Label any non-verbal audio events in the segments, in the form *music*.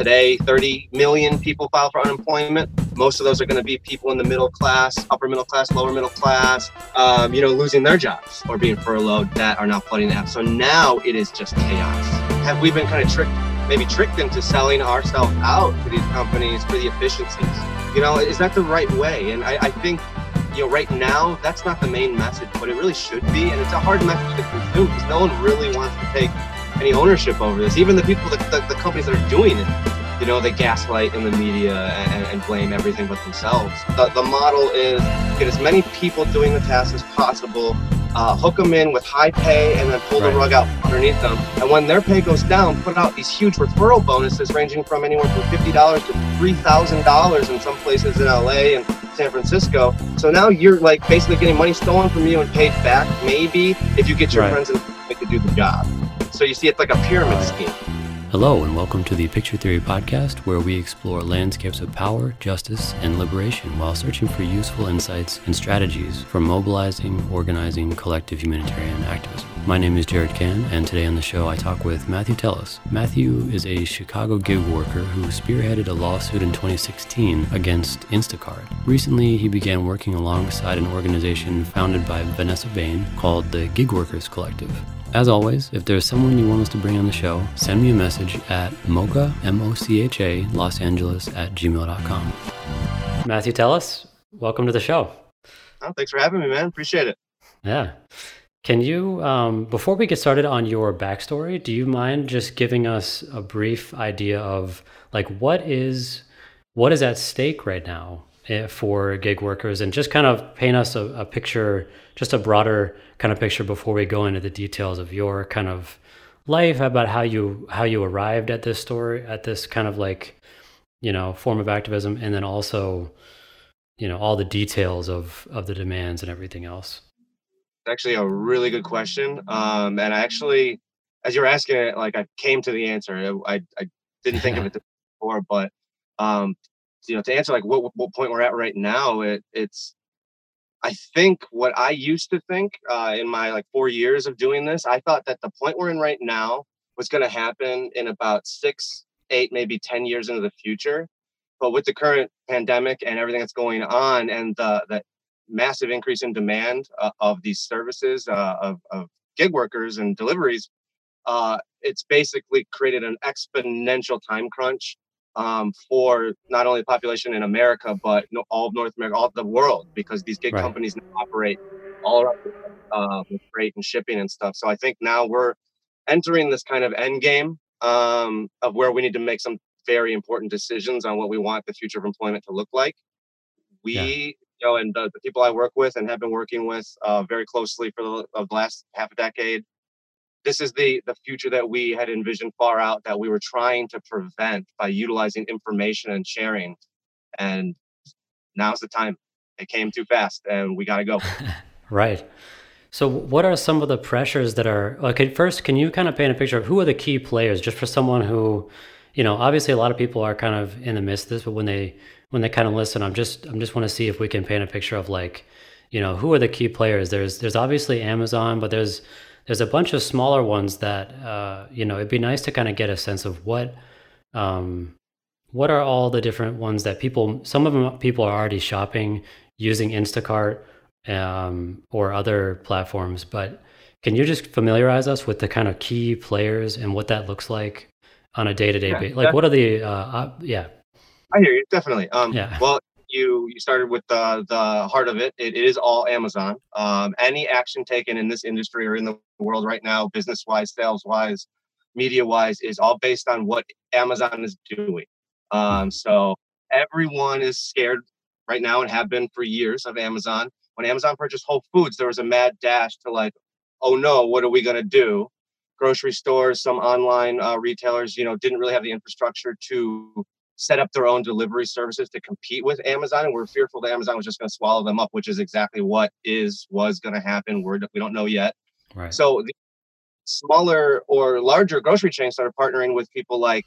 today 30 million people file for unemployment. Most of those are going to be people in the middle class upper middle class lower middle class um, you know losing their jobs or being furloughed that are now flooding the app so now it is just chaos. Have we been kind of tricked maybe tricked into selling ourselves out to these companies for the efficiencies? You know is that the right way? And I, I think you know right now that's not the main message but it really should be and it's a hard message to consume because no one really wants to take any ownership over this. Even the people, the, the, the companies that are doing it, you know, they gaslight in the media and, and blame everything but themselves. The, the model is get as many people doing the task as possible, uh, hook them in with high pay, and then pull right. the rug out underneath them. And when their pay goes down, put out these huge referral bonuses ranging from anywhere from $50 to $3,000 in some places in LA and San Francisco. So now you're like basically getting money stolen from you and paid back, maybe if you get your right. friends and to do the job. So you see, it's like a pyramid scheme. Hello, and welcome to the Picture Theory Podcast, where we explore landscapes of power, justice, and liberation while searching for useful insights and strategies for mobilizing, organizing collective humanitarian activism. My name is Jared Can, and today on the show I talk with Matthew Telles. Matthew is a Chicago gig worker who spearheaded a lawsuit in 2016 against Instacart. Recently, he began working alongside an organization founded by Vanessa Bain called the Gig Workers Collective. As always, if there's someone you want us to bring on the show, send me a message at mocha, M-O-C-H-A, Los Angeles at gmail.com. Matthew Telles, welcome to the show. Oh, thanks for having me, man. Appreciate it. Yeah. Can you, um, before we get started on your backstory, do you mind just giving us a brief idea of like what is what is at stake right now eh, for gig workers, and just kind of paint us a, a picture, just a broader kind of picture before we go into the details of your kind of life about how you how you arrived at this story at this kind of like you know form of activism and then also you know all the details of of the demands and everything else? It's actually a really good question um and i actually as you're asking it like i came to the answer. I i didn't think of it *laughs* before but um you know to answer like what what point we're at right now it it's I think what I used to think uh, in my like four years of doing this, I thought that the point we're in right now was going to happen in about six, eight, maybe 10 years into the future. But with the current pandemic and everything that's going on and the, the massive increase in demand uh, of these services uh, of, of gig workers and deliveries, uh, it's basically created an exponential time crunch um, for not only the population in America, but all of North America, all of the world, because these gig right. companies operate all around uh, with freight and shipping and stuff. So I think now we're entering this kind of end game um, of where we need to make some very important decisions on what we want the future of employment to look like. We, yeah. you know, and the, the, people I work with and have been working with uh, very closely for the, the last half a decade this is the the future that we had envisioned far out that we were trying to prevent by utilizing information and sharing. And now's the time. It came too fast and we got to go. *laughs* Right. So what are some of the pressures that are okay first can you kind of paint a picture of who are the key players just for someone who you know obviously a lot of people are kind of in the midst of this but when they when they kind of listen i'm just i'm just want to see if we can paint a picture of like you know who are the key players? There's there's obviously amazon but there's there's a bunch of smaller ones that uh, you know it'd be nice to kind of get a sense of what um, what are all the different ones that people some of them people are already shopping using instacart um, or other platforms but can you just familiarize us with the kind of key players and what that looks like on a day-to-day basis like what are the uh, uh, yeah i hear you definitely um, yeah. well you you started with the the heart of it. It, it is all Amazon. Um, any action taken in this industry or in the world right now, business wise, sales wise, media wise, is all based on what Amazon is doing. Um, so everyone is scared right now and have been for years of Amazon. When Amazon purchased Whole Foods, there was a mad dash to like, oh no, what are we gonna do? Grocery stores, some online uh, retailers, you know, didn't really have the infrastructure to set up their own delivery services to compete with Amazon, and we're fearful that Amazon was just going to swallow them up, which is exactly what is was going to happen. We're, we don't know yet. Right. So the smaller or larger grocery chains started partnering with people like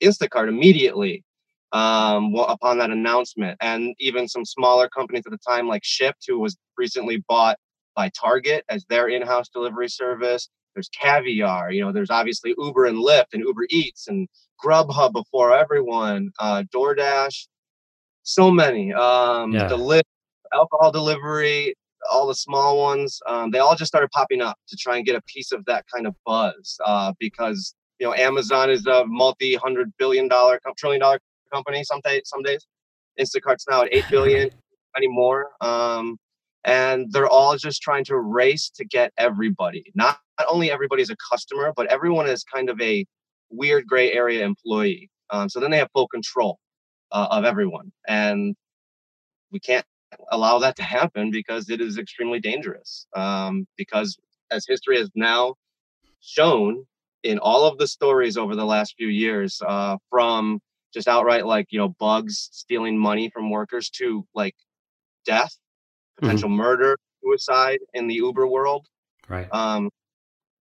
Instacart immediately um, upon that announcement, and even some smaller companies at the time, like Shipt, who was recently bought by Target as their in-house delivery service. There's caviar you know there's obviously uber and lyft and uber eats and grubhub before everyone uh doordash so many um Yeah. the Lyft, alcohol delivery all the small ones um, they all just started popping up to try and get a piece of that kind of buzz uh, because you know amazon is a multi-hundred billion dollar trillion dollar company some, day, some days instacart's now at 8 billion *laughs* anymore um, and they're all just trying to race to get everybody. Not, not only everybody's a customer but everyone is kind of a weird gray area employee. Um, so then they have full control uh, of everyone and we can't allow that to happen because it is extremely dangerous um, because as history has now shown in all of the stories over the last few years uh, from just outright like you know bugs stealing money from workers to like death potential murder suicide in the uber world Right. um,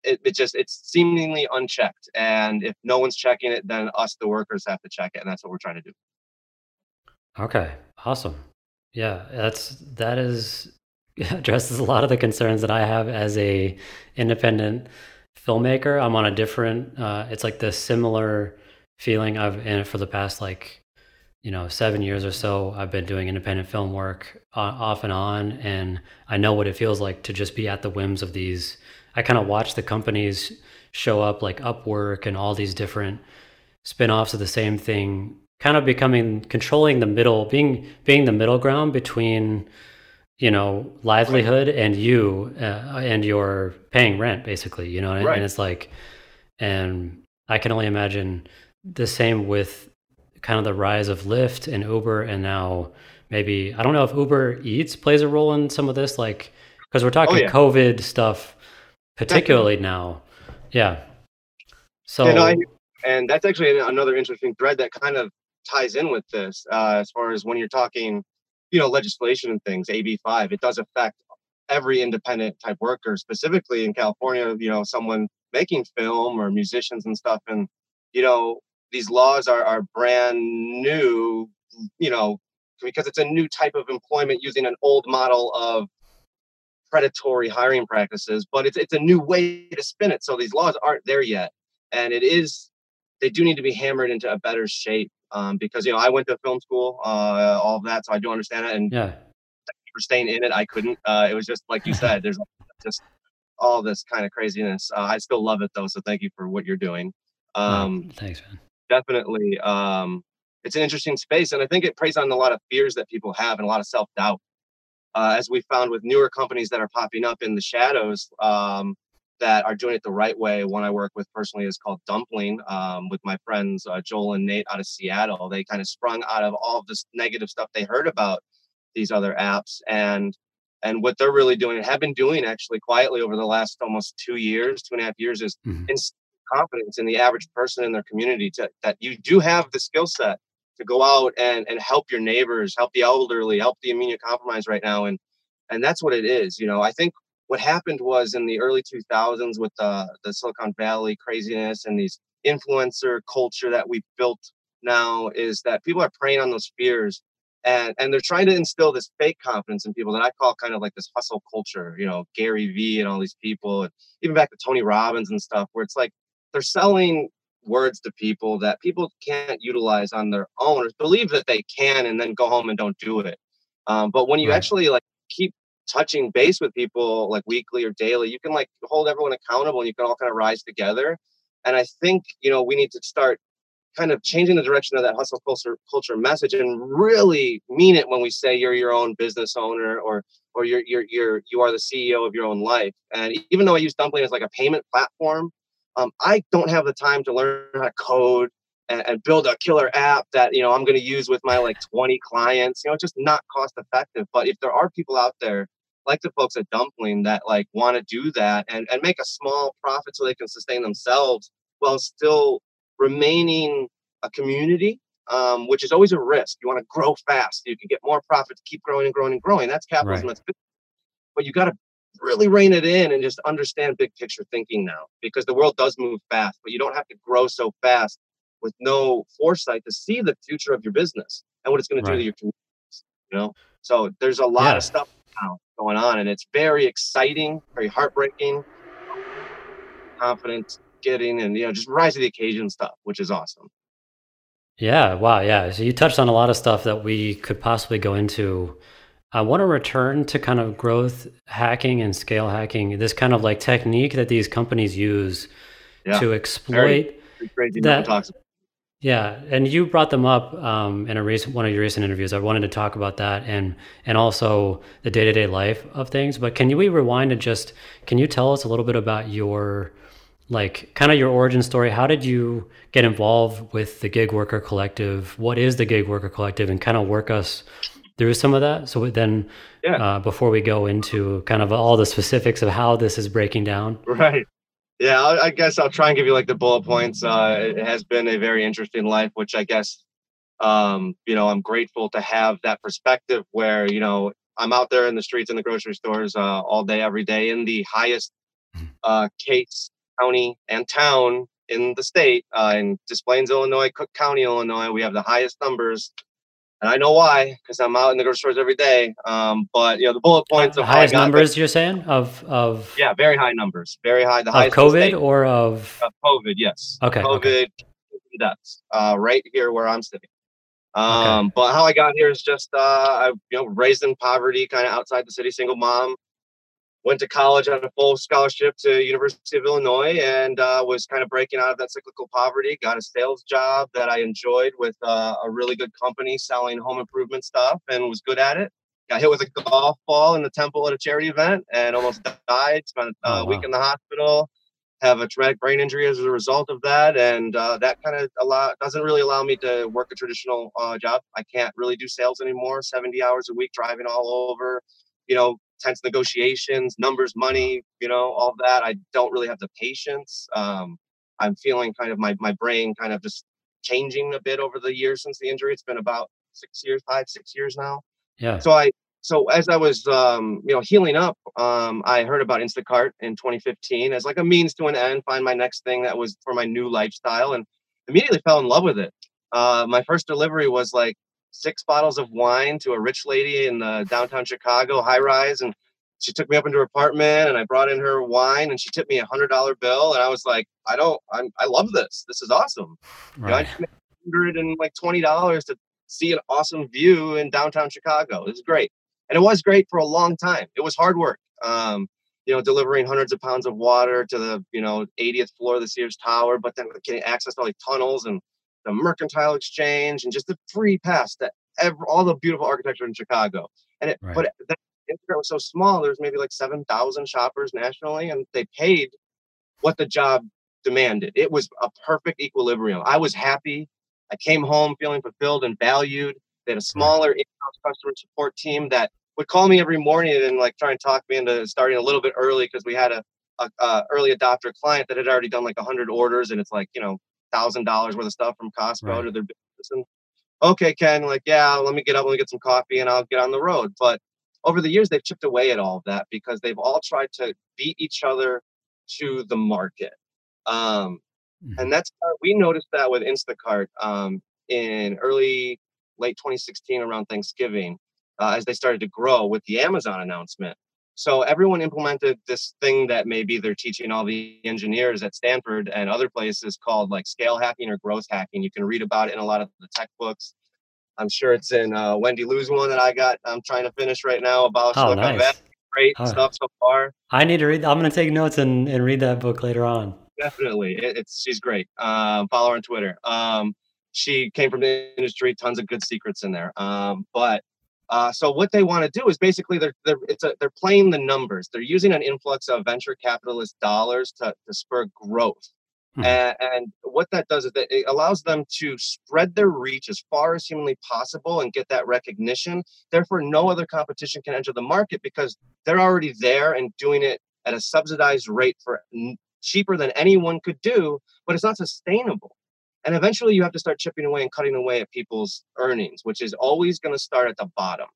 it, it just it's seemingly unchecked and if no one's checking it then us the workers have to check it and that's what we're trying to do Okay. Awesome. Yeah, that's that is *laughs* addresses a lot of the concerns that I have as a independent filmmaker. I'm on a different uh it's like the similar feeling I've in for the past like you know, 7 years or so I've been doing independent film work uh, off and on and I know what it feels like to just be at the whims of these I kind of watch the companies show up like Upwork and all these different spin-offs of the same thing kind of becoming controlling the middle being being the middle ground between you know livelihood and you uh, and your paying rent basically you know Right. and it's like and i can only imagine the same with kind of the rise of lyft and uber and now maybe i don't know if uber eats plays a role in some of this like because we're talking Oh, yeah. covid stuff particularly now. Yeah. So no, I- and that's actually another interesting thread that kind of ties in with this uh, as far as when you're talking you know legislation and things ab5 it does affect every independent type worker specifically in california you know someone making film or musicians and stuff and you know these laws are, are brand new you know because it's a new type of employment using an old model of predatory hiring practices but it's, it's a new way to spin it so these laws aren't there yet and it is they do need to be hammered into a better shape um, because you know I went to film school, uh, all of that, so I do understand it. And yeah for staying in it, I couldn't. Uh, it was just like you *laughs* said, there's just all this kind of craziness. Uh, I still love it though, so thank you for what you're doing. Um, thanks man definitely, um, it's an interesting space, and I think it preys on a lot of fears that people have and a lot of self doubt. Uh, as we found with newer companies that are popping up in the shadows um, that are doing it the right way. One I work with personally is called Dumpling um, with my friends uh, Joel and Nate out of Seattle. They kind of sprung out of all of this negative stuff they heard about these other apps and and what they're really doing and have been doing actually quietly over the last almost two years, two and a half years is Mhm. instill confidence in the average person in their community to, that you do have the skill set to go out and, and help your neighbors, help the elderly, help the immunocompromised right now. And and that's what it is. You know, I think what happened was in the early 2000s with the, the Silicon Valley craziness and these influencer culture that we've built now is that people are preying on those fears and and they're trying to instill this fake confidence in people that I call kind of like this hustle culture, you know, Gary Vee and all these people, and even back to Tony Robbins and stuff, where it's like they're selling words to people that people can't utilize on their own or believe that they can and then go home and don't do it. Um, but when you Right. actually like keep touching base with people like weekly or daily, you can like hold everyone accountable and you can all kind of rise together. And I think, you know, we need to start kind of changing the direction of that hustle culture culture message and really mean it when we say you're your own business owner or or you're you're you're you are the CEO of your own life. And even though I use Dumpling as like a payment platform, um, I don't have the time to learn how to code and, and build a killer app that you know I'm going to use with my like 20 clients. You know, just not cost effective. But if there are people out there like the folks at Dumpling that like want to do that and and make a small profit so they can sustain themselves while still remaining a community, um, which is always a risk. You want to grow fast. You can get more profit to keep growing and growing and growing. That's capitalism. Right. That's. But you got to really rein it in and just understand big picture thinking now because the world does move fast, but you don't have to grow so fast with no foresight to see the future of your business and what it's going to do to your communities. You know, so there's a lot Yeah. of stuff now going on, and it's very exciting, very heartbreaking. confidence getting and you know just rise to the occasion stuff, which is awesome. Yeah, wow, yeah. So you touched on a lot of stuff that we could possibly go into. I want to return to kind of growth hacking and scale hacking, this kind of like technique that these companies use yeah. to exploit very, that. Yeah, and you brought them up um, in a recent one of your recent interviews. I wanted to talk about that and and also the day to day life of things. But can you we rewind and just can you tell us a little bit about your like kind of your origin story? How did you get involved with the Gig Worker Collective? What is the Gig Worker Collective? And kind of work us through some of that. So then, yeah. uh, before we go into kind of all the specifics of how this is breaking down, right? Yeah, I, I guess I'll try and give you like the bullet points. Uh, it has been a very interesting life, which I guess, um, you know, I'm grateful to have that perspective where, you know, I'm out there in the streets in the grocery stores uh, all day, every day in the highest mm-hmm. uh, case county and town in the state. Uh, in Des Plaines, Illinois, Cook County, Illinois, we have the highest numbers and I know why because I'm out in the grocery stores every day. Um, but you know the bullet points of highest numbers you're saying of of yeah, very high numbers, very high. The highest COVID or of COVID, yes. Okay. COVID okay. deaths, uh, right here where I'm sitting. Um, okay. but how I got here is just uh, I you know raised in poverty, kind of outside the city, single mom went to college on a full scholarship to University of Illinois and uh, was kind of breaking out of that cyclical poverty. Got a sales job that I enjoyed with uh, a really good company selling home improvement stuff and was good at it. Got hit with a golf ball in the temple at a charity event and almost died. Spent a oh, week in the hospital. Have a traumatic brain injury as a result of that, and uh, that kind of allow doesn't really allow me to work a traditional uh, job. I can't really do sales anymore. Seventy hours a week, driving all over, you know, tense negotiations, numbers, money, you know, all that. I don't really have the patience. Um, I'm feeling kind of my, my brain kind of just changing a bit over the years since the injury. It's been about six years, five, six years now. Yeah. So I, so as I was, um, you know, healing up, um, I heard about Instacart in 2015 as like a means to an end, find my next thing that was for my new lifestyle and immediately fell in love with it. Uh, my first delivery was like six bottles of wine to a rich lady in the downtown Chicago high rise. And she took me up into her apartment and I brought in her wine and she tipped me a hundred dollar bill. And I was like, I don't, I'm, I love this. This is awesome. Right. You know, I hundred and like $20 to see an awesome view in downtown Chicago. It was great. And it was great for a long time. It was hard work. Um, you know, delivering hundreds of pounds of water to the, you know, 80th floor of the Sears Tower, but then getting access to all these tunnels and the Mercantile Exchange, and just the free pass that every, all the beautiful architecture in Chicago. And it, right. but that Instacart was so small. There's maybe like seven thousand shoppers nationally, and they paid what the job demanded. It was a perfect equilibrium. I was happy. I came home feeling fulfilled and valued. They had a smaller in-house customer support team that would call me every morning and like try and talk me into starting a little bit early because we had a, a, a, early adopter client that had already done like 100 orders and it's like you know thousand dollars worth of stuff from Costco right. to their business. And okay, Ken, like, yeah, let me get up, let me get some coffee, and I'll get on the road. But over the years, they've chipped away at all of that because they've all tried to beat each other to the market. Um, mm-hmm. And that's uh, we noticed that with Instacart um, in early late 2016 around Thanksgiving uh, as they started to grow with the Amazon announcement. So everyone implemented this thing that maybe they're teaching all the engineers at Stanford and other places called like scale hacking or growth hacking. You can read about it in a lot of the tech books. I'm sure it's in uh, Wendy Liu's one that I got. I'm trying to finish right now about oh, nice. Great oh. stuff so far. I need to read. I'm going to take notes and, and read that book later on. Definitely, it, it's she's great. Um, follow her on Twitter. Um, she came from the industry, tons of good secrets in there. Um, but uh, so what they want to do is basically they're they're it's a, they're playing the numbers. They're using an influx of venture capitalist dollars to, to spur growth. Hmm. And, and, what that does is that it allows them to spread their reach as far as humanly possible and get that recognition. Therefore, no other competition can enter the market because they're already there and doing it at a subsidized rate for cheaper than anyone could do, but it's not sustainable. And eventually you have to start chipping away and cutting away at people's earnings, which is always going to start at the bottom.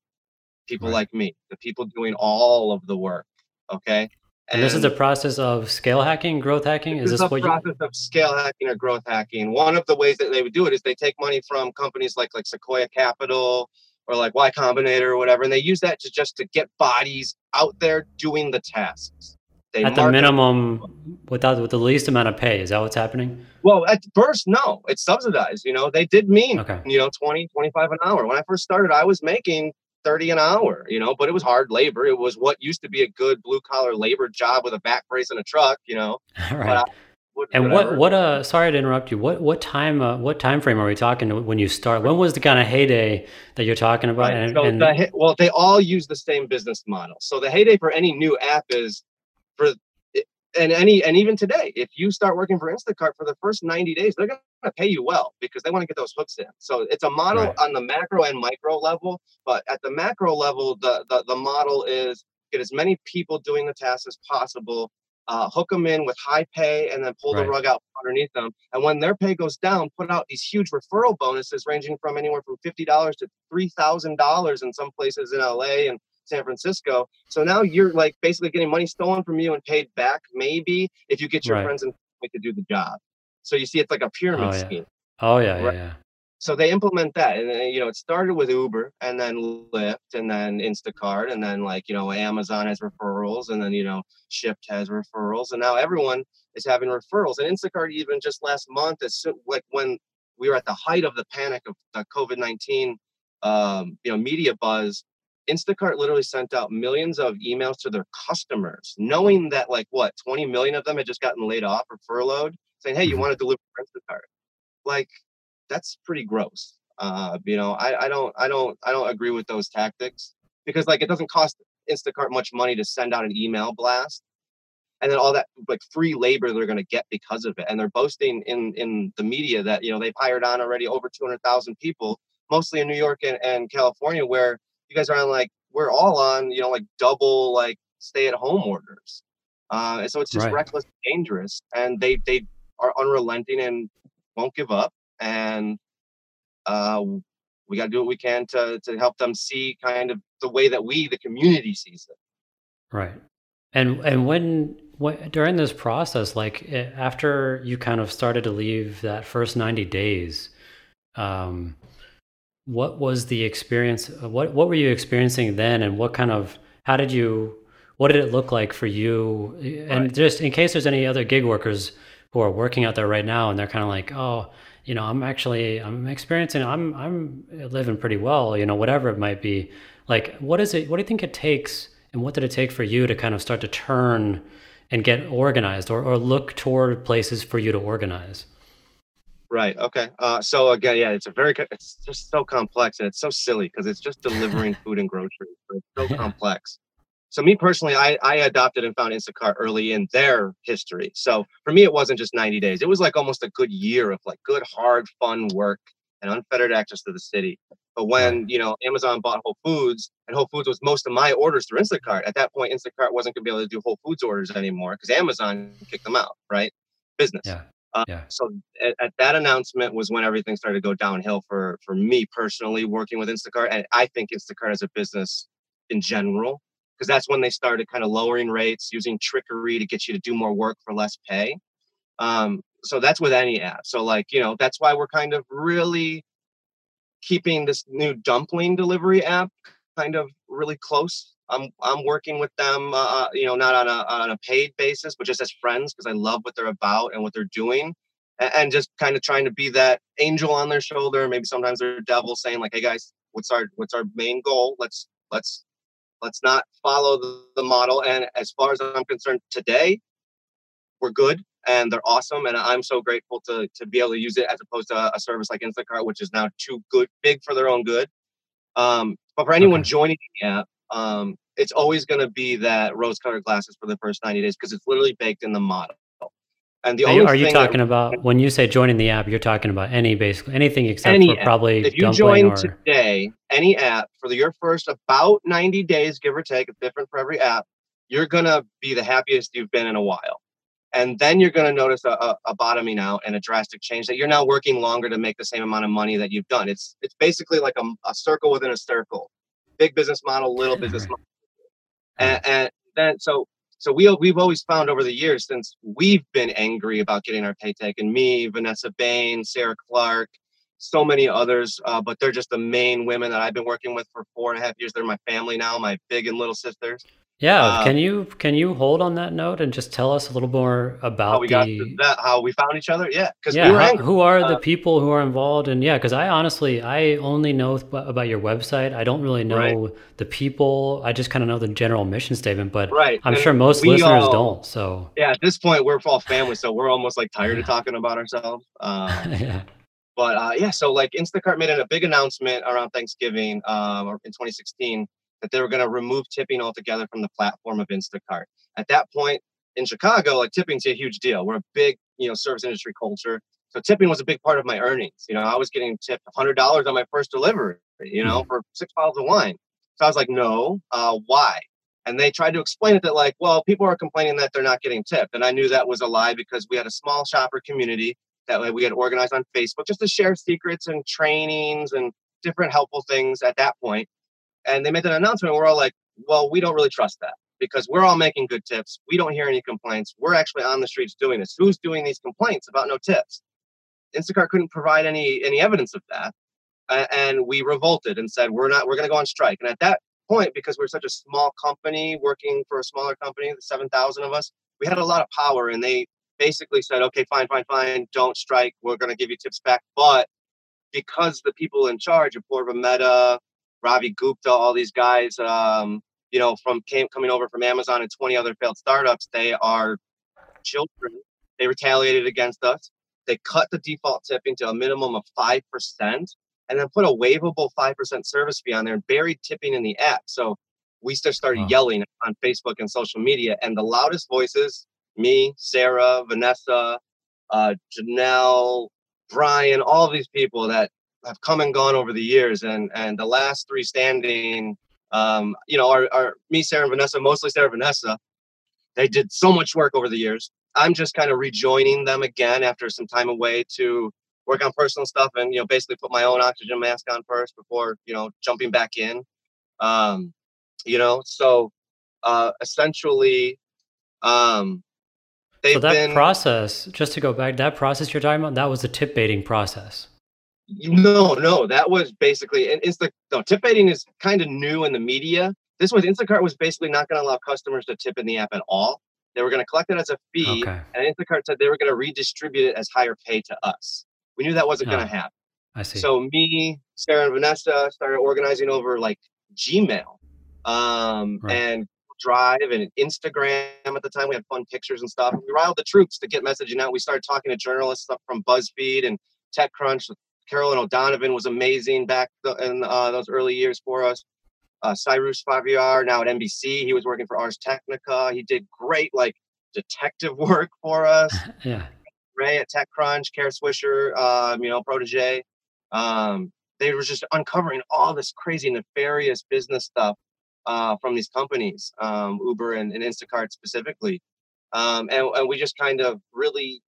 People right. like me, the people doing all of the work. Okay. And, and this is a process of scale hacking, growth hacking. Is this what the process you... of scale hacking or growth hacking? One of the ways that they would do it is they take money from companies like like Sequoia Capital or like Y Combinator or whatever, and they use that to just to get bodies out there doing the tasks. They at the minimum, without with the least amount of pay. Is that what's happening? Well, at first, no, it's subsidized. You know, they did mean, okay. you know, 20, 25 an hour. When I first started, I was making 30 an hour, you know, but it was hard labor. It was what used to be a good blue collar labor job with a back brace and a truck, you know. *laughs* right. and what what uh sorry to interrupt you. What what time uh, what time frame are we talking when you start? When was the kind of heyday that you're talking about? Right. And, so and... The, well, they all use the same business model. So the heyday for any new app is for and any and even today, if you start working for Instacart for the first 90 days, they're going to pay you well because they want to get those hooks in. So it's a model right. on the macro and micro level, but at the macro level, the, the the model is get as many people doing the task as possible uh, hook them in with high pay and then pull right. the rug out underneath them. And when their pay goes down, put out these huge referral bonuses ranging from anywhere from $50 to $3,000 in some places in LA and San Francisco. So now you're like basically getting money stolen from you and paid back, maybe if you get your right. friends and to do the job. So you see, it's like a pyramid oh, yeah. scheme. Oh yeah, right? yeah, yeah so they implement that and you know it started with uber and then lyft and then instacart and then like you know amazon has referrals and then you know shipt has referrals and now everyone is having referrals and instacart even just last month is like when we were at the height of the panic of the covid-19 um, you know media buzz instacart literally sent out millions of emails to their customers knowing that like what 20 million of them had just gotten laid off or furloughed saying hey you mm-hmm. want to deliver instacart like that's pretty gross. Uh, you know, I, I don't, I don't, I don't agree with those tactics because like it doesn't cost Instacart much money to send out an email blast, and then all that like free labor they're going to get because of it, and they're boasting in in the media that you know they've hired on already over two hundred thousand people, mostly in New York and, and California, where you guys are on like we're all on you know like double like stay at home orders, uh, and so it's just right. reckless, dangerous, and they they are unrelenting and won't give up and uh, we got to do what we can to to help them see kind of the way that we, the community, sees it. Right. And and when, when during this process, like eh, after you kind of started to leave that first ninety days, um, what was the experience? What what were you experiencing then, and what kind of how did you what did it look like for you? And right. just in case there's any other gig workers who are working out there right now, and they're kind of like, oh, you know, I'm actually I'm experiencing I'm I'm living pretty well, you know, whatever it might be. Like what is it what do you think it takes and what did it take for you to kind of start to turn and get organized or, or look toward places for you to organize? Right. Okay. Uh, so again, yeah, it's a very, it's just so complex and it's so silly because it's just delivering *laughs* food and groceries. it's so yeah. complex. So me personally, I, I adopted and found Instacart early in their history. So for me, it wasn't just 90 days. It was like almost a good year of like good, hard, fun work and unfettered access to the city. But when, you know, Amazon bought Whole Foods and Whole Foods was most of my orders through Instacart, at that point, Instacart wasn't going to be able to do Whole Foods orders anymore because Amazon kicked them out, right? Business. Yeah. Uh, yeah. So at, at, that announcement was when everything started to go downhill for for me personally working with Instacart, and I think Instacart as a business in general because that's when they started kind of lowering rates, using trickery to get you to do more work for less pay. Um, so that's with any app. So like you know that's why we're kind of really keeping this new dumpling delivery app kind of really close. I'm I'm working with them, uh, uh you know, not on a on a paid basis, but just as friends because I love what they're about and what they're doing, and, and just kind of trying to be that angel on their shoulder. Maybe sometimes they're devil, saying like, "Hey guys, what's our what's our main goal? Let's let's Let's not follow the, the model. And as far as I'm concerned, today we're good and they're awesome. And I'm so grateful to to be able to use it as opposed to a, service like Instacart, which is now too good, big for their own good. Um, but for anyone okay. joining the app, um, it's always going to be that rose-colored glasses for the first 90 days because it's literally baked in the model. And the only are you talking that, about when you say joining the app? You're talking about any basically anything except any for app. probably if you join or... today any app for the, your first about 90 days, give or take, it's different for every app. You're gonna be the happiest you've been in a while, and then you're gonna notice a, a, a bottoming out and a drastic change that you're now working longer to make the same amount of money that you've done. It's it's basically like a, a circle within a circle, big business model, little business model, and, and then so so we we've always found over the years since we've been angry about getting our pay taken. Me, Vanessa Bain, Sarah Clark, so many others, uh, but they're just the main women that I've been working with for four and a half years. They're my family now, my big and little sisters. Yeah, Uh, can you can you hold on that note and just tell us a little more about how we got to that, how we found each other. Yeah, because we yeah, were how, who are the Uh, people who are involved and yeah, because I honestly I only know th- about your website. I don't really right, know the people. I just kind of know the general mission statement, but right. I'm And sure most listeners all, don't. So yeah, at this point, we're all family, so we're almost like tired of talking about ourselves. Um, *laughs* yeah, But uh, yeah, so like Instacart made a big announcement around Thanksgiving um, in 2016 that they were going to remove tipping altogether from the platform of Instacart. At that point in Chicago, like tipping's a huge deal. We're a big, you know, service industry culture. So tipping was a big part of my earnings. You know, I was getting tipped $100 on my first delivery, you know, mhm, for six bottles of wine. So I was like, no, uh, why? And they tried to explain it that like, well, people are complaining that they're not getting tipped. And I knew that was a lie because we had a small shopper community that we had organized on Facebook just to share secrets and trainings and different helpful things at that point. And they made that announcement. We're all like, well, we don't really trust that because we're all making good tips. We don't hear any complaints. We're actually on the streets doing this. Who's doing these complaints about no tips? Instacart couldn't provide any any evidence of that, and we revolted and said we're not. We're going to go on strike. And at that point, because we're such a small company working for a smaller company, the seven thousand of us, we had a lot of power, and they basically said, okay, fine, fine, fine, don't strike. We're going to give you tips back, but because the people in charge, Apoorva Mehta, Ravi Gupta, all these guys, um, you know, from came coming over from Amazon and 20 other failed startups, they are children. They retaliated against us. They cut the default tipping to a minimum of 5% and then put a waivable 5% service fee on there and buried tipping in the app. So we just started wow, yelling on Facebook and social media. And the loudest voices, me, Sarah, Vanessa, uh, Janelle, Brian, all these people that have come and gone over the years. And, and the last three standing, um, you know, are, are me, Sarah, and Vanessa, mostly Sarah, Vanessa they did so much work over the years. I'm just kind of rejoining them again after some time away to work on personal stuff and you know basically put my own oxygen mask on first before you know jumping back in. Um, you know, so uh, essentially, um, So that been process, just to go back, that process you're talking about, that was a tip baiting process. No, no, that was basically and Insta. No, tip baiting is kind of new in the media. This was Instacart was basically not going to allow customers to tip in the app at all. They were going to collect it as a fee, Okay. and Instacart said they were going to redistribute it as higher pay to us. We knew that wasn't going to Oh, happen. I see. So me, Sarah, and Vanessa started organizing over like Gmail, um, Right. and Drive and Instagram. At the time, we had fun pictures and stuff. We riled the troops to get messaging out. We started talking to journalists up from BuzzFeed and TechCrunch. Carolyn O'Donovan was amazing back in uh, those early years for us. Uh, Cyrus Farivar, now at NBC, he was working for Ars Technica. He did great, like detective *laughs* work for us. *laughs* Yeah. Ray at TechCrunch, Kara Swisher, um, you know, protege. Um, they were just uncovering all this crazy, nefarious business stuff uh, from these companies, um, Uber and, and Instacart specifically. Um, and, and we just kind of really,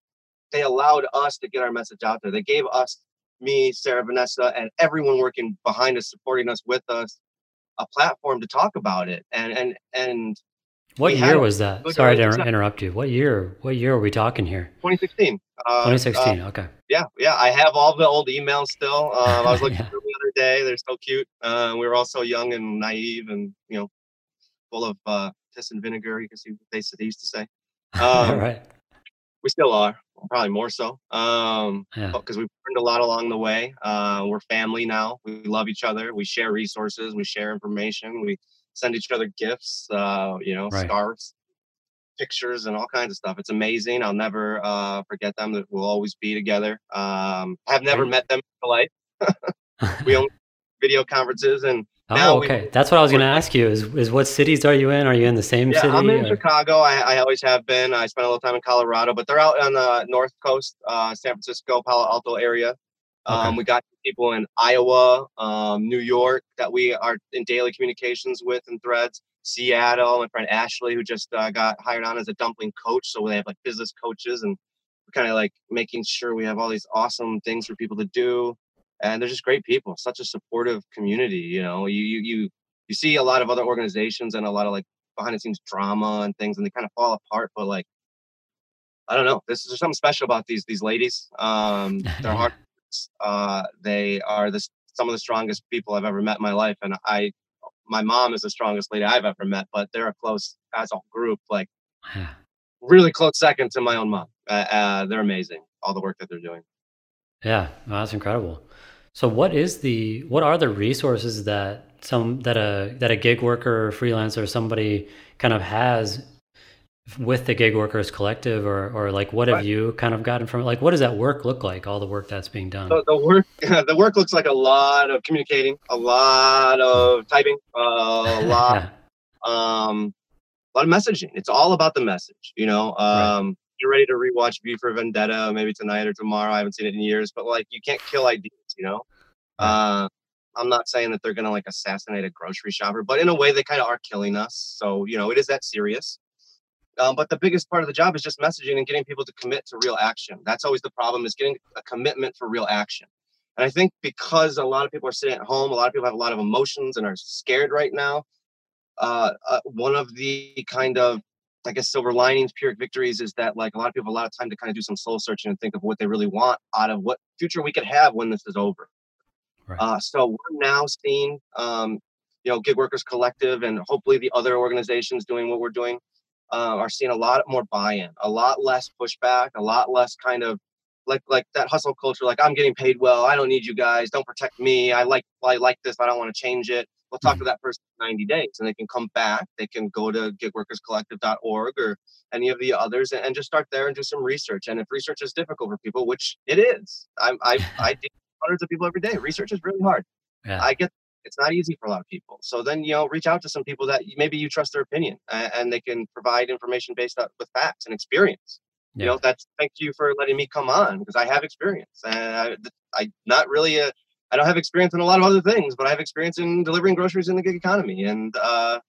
they allowed us to get our message out there. They gave us, me, Sarah, Vanessa, and everyone working behind us, supporting us with us, a platform to talk about it. And and and What had year was that? Sorry to inter- interrupt you. What year? What year are we talking here? 2016. Uh, uh, 2016. Okay. yeah, yeah. I have all the old emails still. Um, I was looking *laughs* yeah. through them the other day. They're so cute. Uh, we were all so young and naive, and you know, full of uh, piss and vinegar. You can see what they, they used to say. *laughs* All Um, right. We still are, probably more so. Um, Yeah. because we've learned a lot along the way. Uh, we're family now. We love each other. We share resources. We share information. We send each other gifts. Uh, you know, Right. scarves, pictures, and all kinds of stuff. It's amazing. I'll never uh, forget them. That we'll always be together. Um, have never you- met them in life. *laughs* We *laughs* only video conferences, and oh, now we- okay. That's what I was going to ask you. Is is what cities are you in? Are you in the same yeah, city? I'm in or- Chicago. I, I always have been. I spent a little time in Colorado, but they're out on the north coast, uh, San Francisco, Palo Alto area. Um, Okay. We got people in Iowa, um, New York that we are in daily communications with and threads. Seattle, my friend Ashley, who just uh, got hired on as a dumpling coach. So they have like business coaches and we're kind of like making sure we have all these awesome things for people to do. And they're just great people, such a supportive community. You know, you you you you see a lot of other organizations and a lot of like behind the scenes drama and things, and they kind of fall apart. But like, I don't know, this is something special about these these ladies. Um, *laughs* they're hard. Uh, they are the some of the strongest people I've ever met in my life, and I my mom is the strongest lady I've ever met, but they're a close as a group, like really close second to my own mom. Uh, uh, they're amazing, all the work that they're doing. Yeah, wow, that's incredible. So what is the what are the resources that some that a that a gig worker or freelancer or somebody kind of has with the gig workers collective or or like what have Right. you kind of gotten from it? Like what does that work look like? All the work that's being done. So the work, *laughs* the work looks like a lot of communicating, a lot of typing, a *laughs* lot, yeah. um, a lot of messaging. It's all about the message, you know. Right. Um, you're ready to rewatch V for Vendetta, maybe tonight or tomorrow. I haven't seen it in years, but like you can't kill ideas, you know. Uh, I'm not saying that they're gonna like assassinate a grocery shopper, but in a way they kind of are killing us. So you know, it is that serious. Um, but the biggest part of the job is just messaging and getting people to commit to real action. That's always the problem is getting a commitment for real action. And I think because a lot of people are sitting at home, a lot of people have a lot of emotions and are scared right now. Uh, uh, one of the kind of, I guess, silver linings, Pyrrhic victories is that like a lot of people have a lot of time to kind of do some soul searching and think of what they really want out of what future we could have when this is over. Right. Uh, so we're now seeing, um, you know, Gig Workers Collective and hopefully the other organizations doing what we're doing uh, are seeing a lot more buy-in, a lot less pushback, a lot less kind of like like that hustle culture. Like I'm getting paid well, I don't need you guys. Don't protect me. I like I like this. I don't want to change it. We'll talk to mm-hmm. that person in 90 days, and they can come back. They can go to gigworkerscollective.org or any of the others, and, and just start there and do some research. And if research is difficult for people, which it is, I I I deal with hundreds of people every day. Research is really hard. Yeah. I get it's not easy for a lot of people. So then you know, reach out to some people that maybe you trust their opinion, and, and they can provide information based on with facts and experience. You know, that's thank you for letting me come on because I have experience, and I, I not really a. I don't have experience in a lot of other things, but I have experience in delivering groceries in the gig economy, and uh,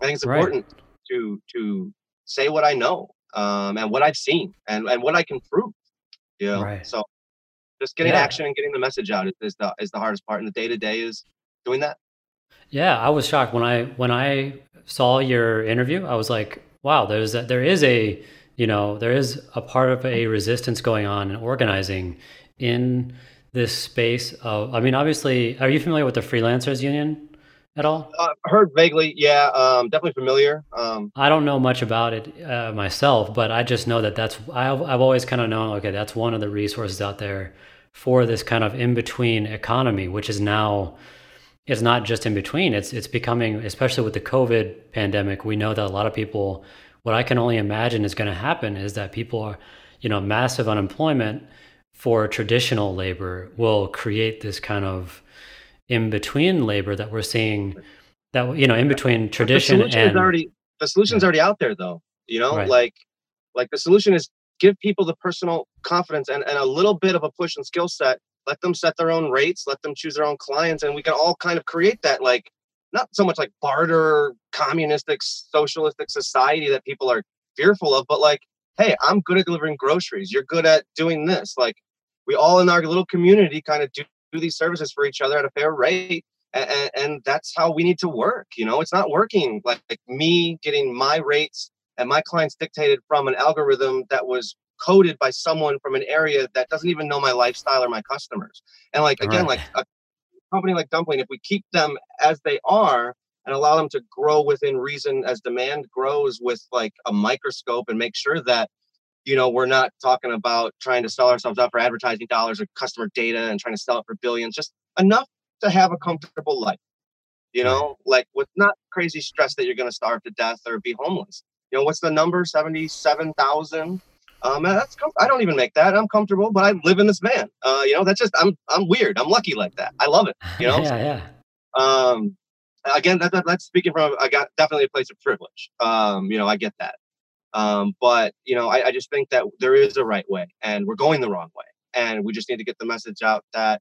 I think it's Right. important to to say what I know um, and what I've seen and and what I can prove. You know, Right. so just getting Yeah. action and getting the message out is, is the is the hardest part, and the day to day is doing that. Yeah, I was shocked when I when I saw your interview. I was like, wow, there's a, there is a you know there is a part of a resistance going on and organizing in this space of. I mean, obviously, are you familiar with the freelancers union at all? Uh, heard vaguely, yeah, um, definitely familiar. Um, I don't know much about it uh, myself, but I just know that that's I've, I've always kind of known. Okay, that's one of the resources out there for this kind of in between economy, which is now it's not just in between. It's it's becoming, especially with the COVID pandemic, we know that a lot of people. What I can only imagine is going to happen is that people are, you know, massive unemployment for traditional labor will create this kind of in between labor that we're seeing. That you know, in between the tradition solution and is already the solution's Yeah. already out there, though. You know, Right. like like the solution is give people the personal confidence and, and a little bit of a push and skill set. Let them set their own rates. Let them choose their own clients, and we can all kind of create that like not so much like barter communistic socialistic society that people are fearful of, but like, hey, I'm good at delivering groceries. You're good at doing this. Like, we all in our little community kind of do, do these services for each other at a fair rate and, and that's how we need to work you know it's not working like, like me getting my rates and my clients dictated from an algorithm that was coded by someone from an area that doesn't even know my lifestyle or my customers and like again Right. like a company like dumpling if we keep them as they are and allow them to grow within reason as demand grows with like a microscope and make sure that you know we're not talking about trying to sell ourselves up for advertising dollars or customer data and trying to sell it for billions just enough to have a comfortable life you know? Like with not crazy stress that you're going to starve to death or be homeless. You know what's the number? 77000 um that's com- i don't even make that. I'm comfortable but i live in this van. Uh you know that's just i'm i'm weird. I'm lucky like that. I love it *laughs* you know? Yeah, yeah. um again that, that, that's speaking from i got definitely a place of privilege. Um you know i get that um but you know I, I just think that there is a right way and we're going the wrong way and we just need to get the message out that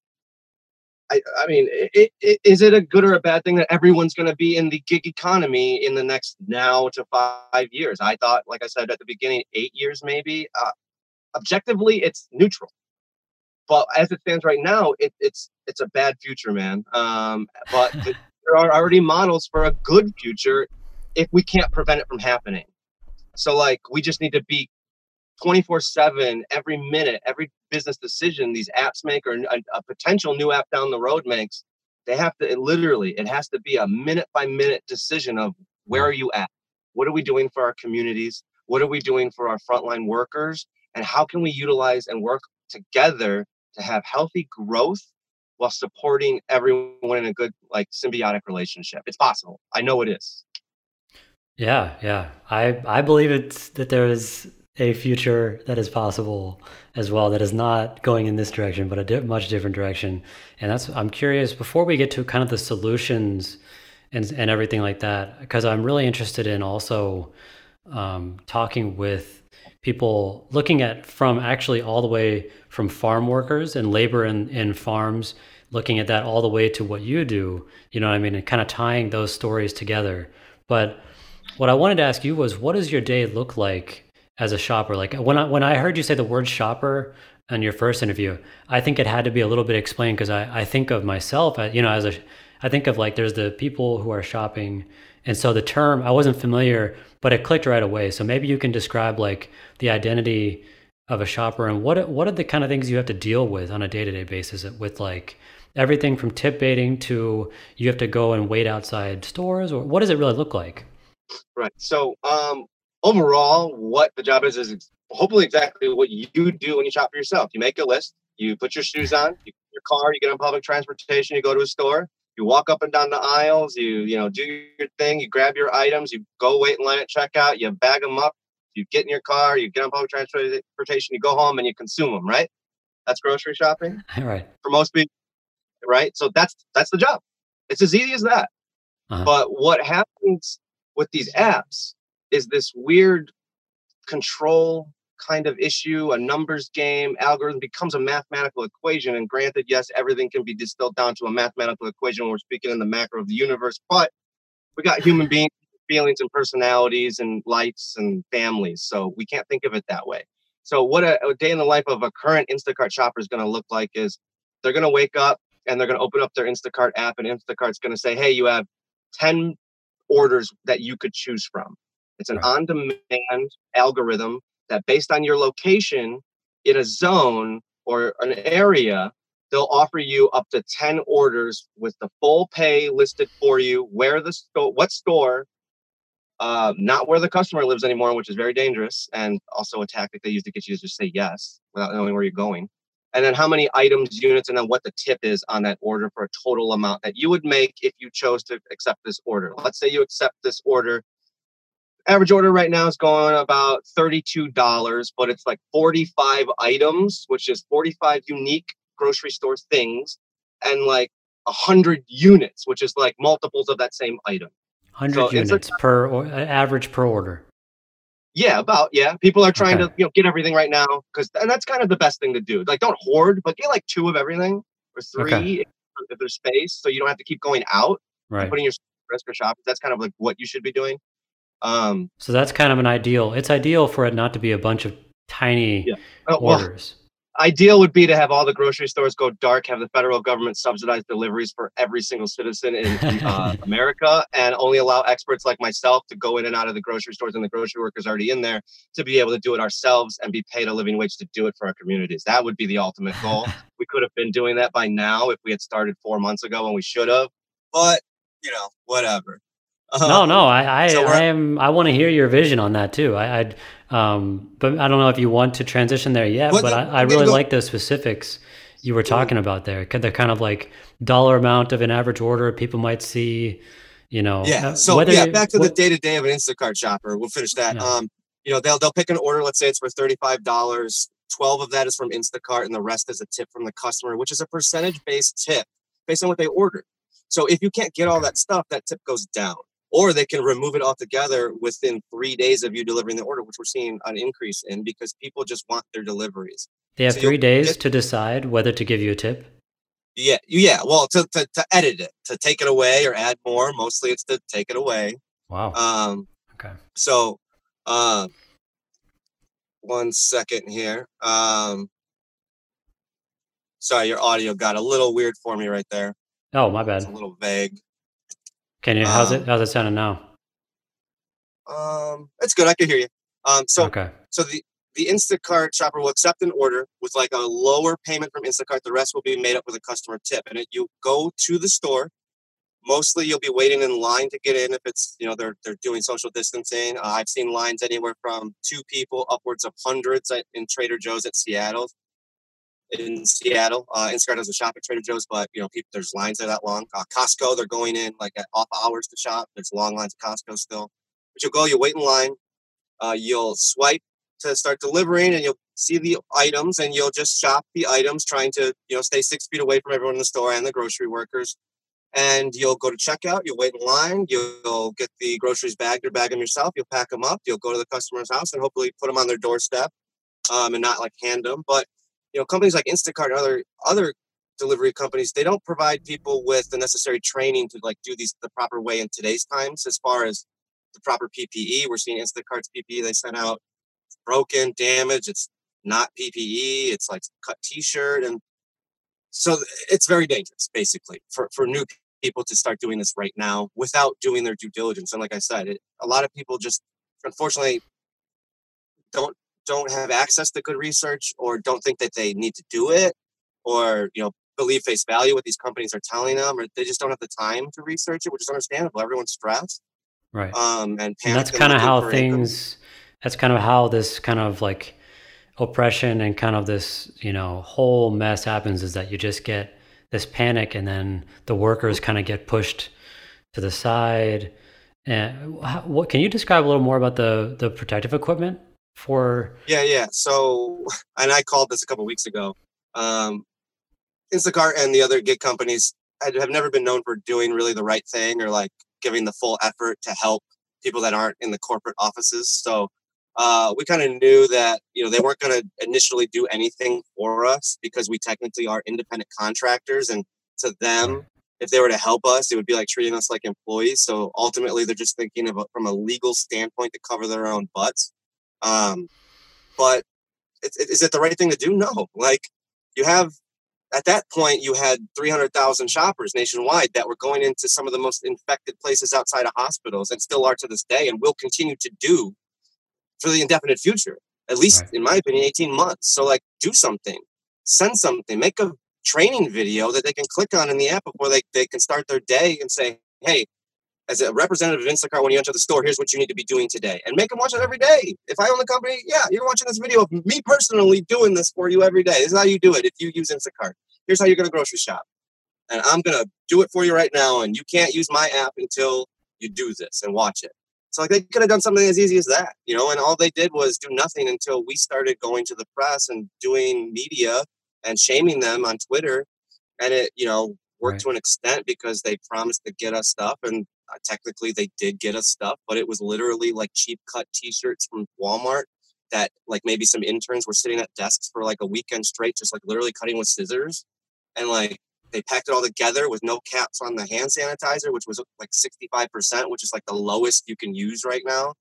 I, I mean, i i is it a good or a bad thing that everyone's going to be in the gig economy in the next now to five years? I thought, like I said at the beginning, eight years maybe. Uh, objectively, it's neutral, but as it stands right now, it, it's it's a bad future, man. Um, but th- *laughs* there are already models for a good future if we can't prevent it from happening. So, like, we just need to be 24 7 every minute every business decision these apps make or a, a potential new app down the road makes They have to it literally, it has to be a minute by minute decision of where are you at? What are we doing for our communities? What are we doing for our frontline workers? And how can we utilize and work together to have healthy growth while supporting everyone in a good, like symbiotic relationship? It's possible. I know it is. Yeah, yeah. I I believe it's that there is a future that is possible as well that is not going in this direction but a di- much different direction and that's i'm curious before we get to kind of the solutions and and everything like that because i'm really interested in also um, talking with people looking at from actually all the way from farm workers and labor in, in farms looking at that all the way to what you do you know what i mean and kind of tying those stories together but what i wanted to ask you was what does your day look like as a shopper? Like when i when i heard you say the word shopper in your first interview i think it had to be a little bit explained because I, I think of myself uh, you know as a i think of like there's the people who are shopping and so the term i wasn't familiar but it clicked right away. So maybe you can describe like the identity of a shopper and what what are the kind of things you have to deal with on a day-to-day basis uh, with like everything from tip baiting to you have to go and wait outside stores or what does it really look like right so um overall, what the job is is hopefully exactly what you do when you shop for yourself. You make a list, you put your shoes on, you, your car, you get on public transportation, you go to a store, you walk up and down the aisles, you you know do your thing, you grab your items, you go wait in line at checkout, you bag them up, you get in your car, you get on public transportation, you go home and you consume them. Right? That's grocery shopping. *laughs* right. For most people, right? So that's that's the job. It's as easy as that. Uh-huh. But what happens with these apps is this weird control kind of issue, a numbers game, algorithm becomes a mathematical equation. And granted, yes, everything can be distilled down to a mathematical equation when we're speaking in the macro of the universe, but we got human *laughs* beings, feelings and personalities and likes and families. So we can't think of it that way. So what a, a day in the life of a current Instacart shopper is going to look like is they're going to wake up and they're going to open up their Instacart app and Instacart's going to say, hey, you have 10 orders that you could choose from. It's an on demand algorithm that, based on your location in a zone or an area, they'll offer you up to 10 orders with the full pay listed for you, where the store, what store, uh, not where the customer lives anymore, which is very dangerous, and also a tactic they use to get you to just say yes without knowing where you're going. And then how many items, units, and then what the tip is on that order for a total amount that you would make if you chose to accept this order. Let's say you accept this order. Average order right now is going about $32 but it's like 45 items which is 45 unique grocery store things and like 100 units which is like multiples of that same item. 100 so units per or, average per order yeah about yeah people are trying okay. to you know get everything right now because and that's kind of the best thing to do like don't hoard but get like two of everything or three okay. if, if there's space so you don't have to keep going out right putting your risk for shopping that's kind of like what you should be doing um, so that's kind of an ideal. It's ideal for it not to be a bunch of tiny yeah. uh, orders. Well, ideal would be to have all the grocery stores go dark, have the federal government subsidize deliveries for every single citizen in uh, *laughs* America, and only allow experts like myself to go in and out of the grocery stores and the grocery workers already in there to be able to do it ourselves and be paid a living wage to do it for our communities. That would be the ultimate goal. *laughs* we could have been doing that by now if we had started four months ago, and we should have. But you know, whatever. Uh, no, no, I, I, so I am. I want to hear your vision on that too. I, I'd, um, but I don't know if you want to transition there yet. but I, I really like the specifics you were talking about there. They're kind of like dollar amount of an average order people might see. You know, yeah. Uh, so yeah, back to what, the day to day of an Instacart shopper. We'll finish that. Yeah. Um, you know, they'll they'll pick an order. Let's say it's for thirty five dollars. Twelve of that is from Instacart, and the rest is a tip from the customer, which is a percentage based tip based on what they ordered. So if you can't get all that stuff, that tip goes down or they can remove it altogether within three days of you delivering the order, which we're seeing an increase in because people just want their deliveries. They have so three days get, to decide whether to give you a tip. Yeah, yeah. Well, to, to to edit it, to take it away or add more. Mostly, it's to take it away. Wow. Um. Okay. So, uh, one second here. Um. Sorry, your audio got a little weird for me right there. Oh, my bad. It's a little vague. Can you? How's um, it? How's it sounding now? Um, it's good. I can hear you. Um, so okay. So the the Instacart shopper will accept an order with like a lower payment from Instacart. The rest will be made up with a customer tip. And it, you go to the store. Mostly, you'll be waiting in line to get in if it's you know they're they're doing social distancing. Uh, I've seen lines anywhere from two people upwards of hundreds at, in Trader Joe's at Seattle. In Seattle, uh, Instacart doesn't shop at Trader Joe's, but you know people, there's lines there that long. Uh, Costco, they're going in like at off hours to shop. There's long lines at Costco still. But you'll go, you wait in line, uh, you'll swipe to start delivering and you'll see the items and you'll just shop the items trying to you know stay six feet away from everyone in the store and the grocery workers and you'll go to checkout you'll wait in line you'll get the groceries bagged or bag them yourself you'll pack them up you'll go to the customer's house and hopefully put them on their doorstep um, and not like hand them but you know companies like instacart and other other delivery companies they don't provide people with the necessary training to like do these the proper way in today's times as far as the proper ppe we're seeing instacart's ppe they sent out broken, damaged. It's not PPE. It's like cut T-shirt, and so it's very dangerous, basically, for for new people to start doing this right now without doing their due diligence. And like I said, it, a lot of people just unfortunately don't don't have access to good research or don't think that they need to do it or you know believe face value what these companies are telling them or they just don't have the time to research it which is understandable. Everyone's stressed right. um and, and that's kind of how things that's kind of how this kind of like oppression and kind of this you know whole mess happens is that you just get this panic and then the workers kind of get pushed to the side. And what can you describe a little more about the the protective equipment for yeah yeah so *laughs* and i called this a couple weeks ago um instacart and the other gig companies have never been known for doing really the right thing or like giving the full effort to help people that aren't in the corporate offices so uh, we kind of knew that you know they weren't going to initially do anything for us because we technically are independent contractors, and to them, if they were to help us, it would be like treating us like employees. So ultimately, they're just thinking of from a legal standpoint to cover their own butts. Um, but is it the right thing to do? No. Like you have at that point, you had 300,000 shoppers nationwide that were going into some of the most infected places outside of hospitals and still are to this day and will continue to do for the indefinite future, at least right. in my opinion, 18 months. So like do something, send something, make a training video that they can click on in the app before they, they can start their day and say, hey, as a representative of Instacart, when you enter the store, here's what you need to be doing today. And make them watch it every day. If I own the company, yeah, you're watching this video of me personally doing this for you every day. This is how you do it if you use Instacart. Here's how you're going to grocery shop. And I'm going to do it for you right now. And you can't use my app until you do this and watch it. So like they could have done something as easy as that, you know, and all they did was do nothing until we started going to the press and doing media and shaming them on Twitter. And it, you know, worked right. to an extent because they promised to get us stuff and Uh, technically they did get us stuff, but it was literally like cheap cut t-shirts from Walmart that like maybe some interns were sitting at desks for like a weekend straight, just like literally cutting with scissors. And like they packed it all together with no caps on the hand sanitizer, which was like 65%, which is like the lowest you can use right now.